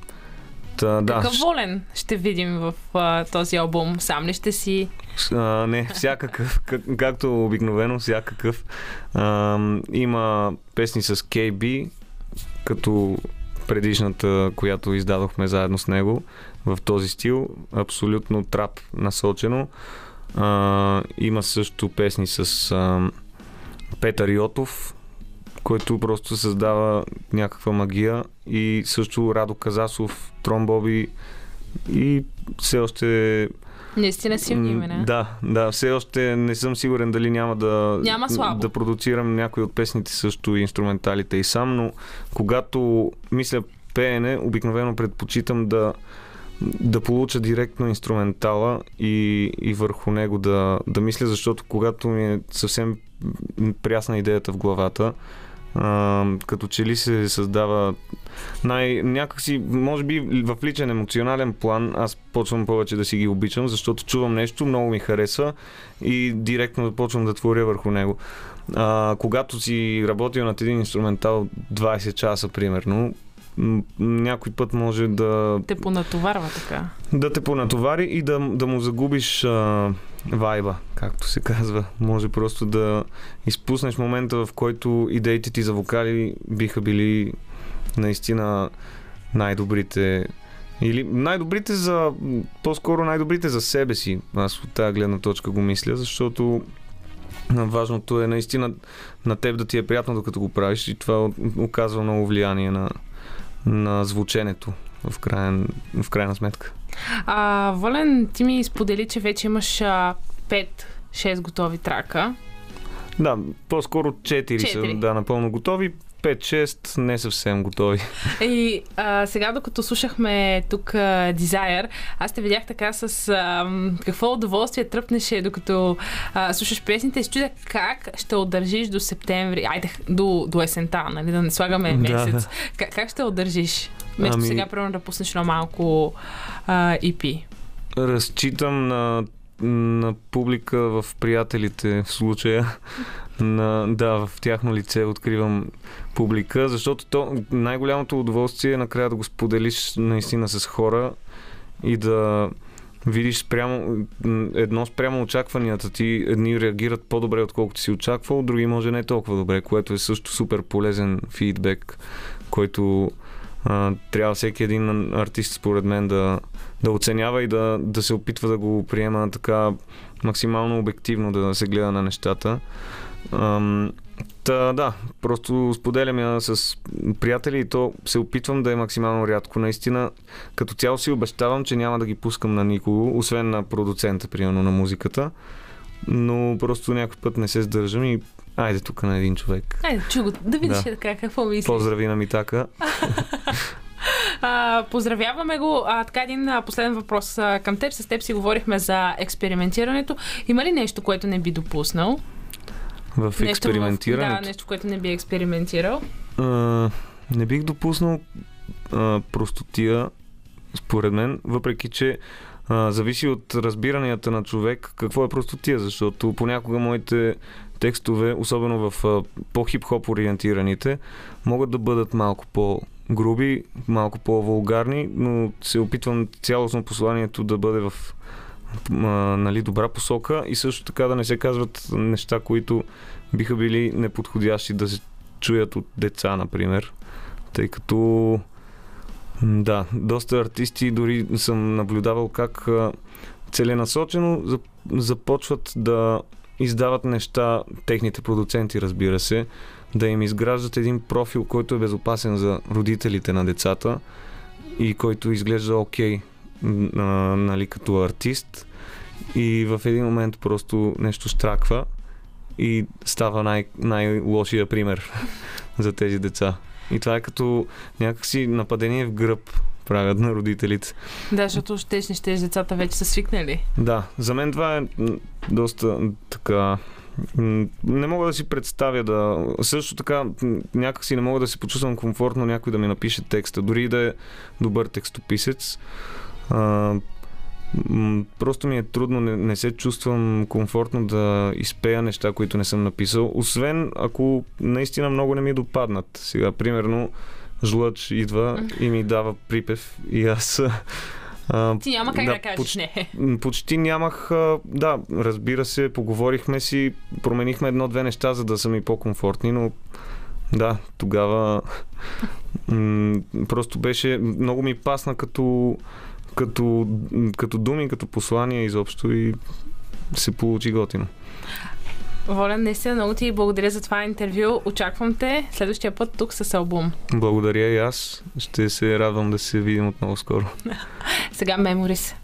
та, да, Какъв волен ще видим в а, този албум? Сам ли ще си? А, не, всякакъв, (laughs) как, както обикновено, всякакъв. А, има песни с KB, като предишната, която издадохме заедно с него в този стил, абсолютно трап насочено. А, има също песни с а, Петър Йотов, който просто създава някаква магия и също Радо Казасов, Трон Боби и все още Наистина силни имена. Да, да, все още не съм сигурен дали няма да, Няма слабо. да продуцирам някои от песните, също и инструменталите и сам, но когато мисля пеене, обикновено предпочитам да да получа директно инструментала и, и върху него да, да мисля, защото когато ми е съвсем прясна идеята в главата, а, като че ли се създава най- някакси, може би в личен емоционален план, аз почвам повече да си ги обичам, защото чувам нещо, много ми харесва и директно започвам да творя върху него. А, когато си работил над един инструментал 20 часа, примерно, някой път може да, Те понатоварва така. да те понатовари и да, да му загубиш а, вайба, както се казва. Може просто да изпуснеш момента, в който идеите ти за вокали биха били наистина най-добрите. Или най-добрите за. По-скоро най-добрите за себе си. Аз от тази гледна точка го мисля, защото важното е наистина на теб да ти е приятно докато го правиш и това оказва много влияние на, на звученето в, крайен, в крайна сметка. А, Волен, ти ми сподели, че вече имаш а, 5-6 готови трака. Да, по-скоро 4 са Четири. да, напълно готови. 5-6 не съвсем готови. И а, сега, докато слушахме тук а, Desire, аз те видях така с а, какво удоволствие тръпнеше, докато а, слушаш песните и се чудя как ще удържиш до септември, айде, до, до есента, нали, да не слагаме Да, месец. да. Как, как ще удържиш? Вместо Ами- сега, примерно, да пуснеш на малко а, EP. Разчитам на, на публика в приятелите в случая. (laughs) На, да, в тяхно лице откривам публика, защото то най-голямото удоволствие е накрая да го споделиш наистина с хора и да видиш спрямо, едно спрямо очакванията ти. Едни реагират по-добре, отколкото си очаквал, други може не толкова добре, което е също супер полезен фидбек, който трябва всеки един артист, според мен, да, да оценява и да, да се опитва да го приема така максимално обективно, да се гледа на нещата. Ам, та, да, просто споделям я с приятели и то се опитвам да е максимално рядко. Наистина, като цяло си обещавам, че няма да ги пускам на никого, освен на продуцента, примерно, на музиката. Но просто някой път не се сдържам и айде тук на един човек. Айде, чу го, да видиш Да. така какво мислиш. Поздрави на Митака. (laughs) А, поздравяваме го. А, така един а, последен въпрос а, към теб. С теб си говорихме за експериментирането. Има ли нещо, което не би допуснал? В Нещо В, експериментирането. да, нещо, което не би експериментирал. А, не бих допуснал а, простотия, според мен, въпреки че а, зависи от разбиранията на човек какво е простотия, защото понякога моите текстове, особено в а, по-хип-хоп ориентираните, могат да бъдат малко по-груби, малко по-вулгарни, но се опитвам цялостно посланието да бъде в а, нали, добра посока и също така да не се казват неща, които биха били неподходящи да се чуят от деца, например. Тъй като да, доста артисти дори съм наблюдавал как целенасочено зап- започват да издават неща, техните продуценти, разбира се, да им изграждат един профил, който е безопасен за родителите на децата и който изглежда окей нали, като артист и в един момент просто нещо штраква и става най- най-лошия пример (laughs) за тези деца. И това е като някакси нападение в гръб правят на родителите. Да, защото щеш не щеш, децата вече са свикнали. Да, за мен това е доста така... Не мога да си представя да... Също така, някакси не мога да се почувствам комфортно някой да ми напише текста, дори да е добър текстописец. А, просто ми е трудно, не, не се чувствам комфортно да изпея неща, които не съм написал, освен ако наистина много не ми допаднат. Сега, примерно, жлъч идва и ми дава припев и аз... а, Ти няма как да, кажеш поч- не. Почти нямах. а, Да, разбира се, поговорихме си, променихме едно-две неща, за да са ми по-комфортни, но да, тогава м, просто беше. Много ми пасна като, като, като думи, като послание изобщо и се получи готино. Волен, наистина много ти благодаря за това интервю. Очаквам те следващия път тук с албум. Благодаря и аз. Ще се радвам да се видим отново скоро. (laughs) Сега Memories.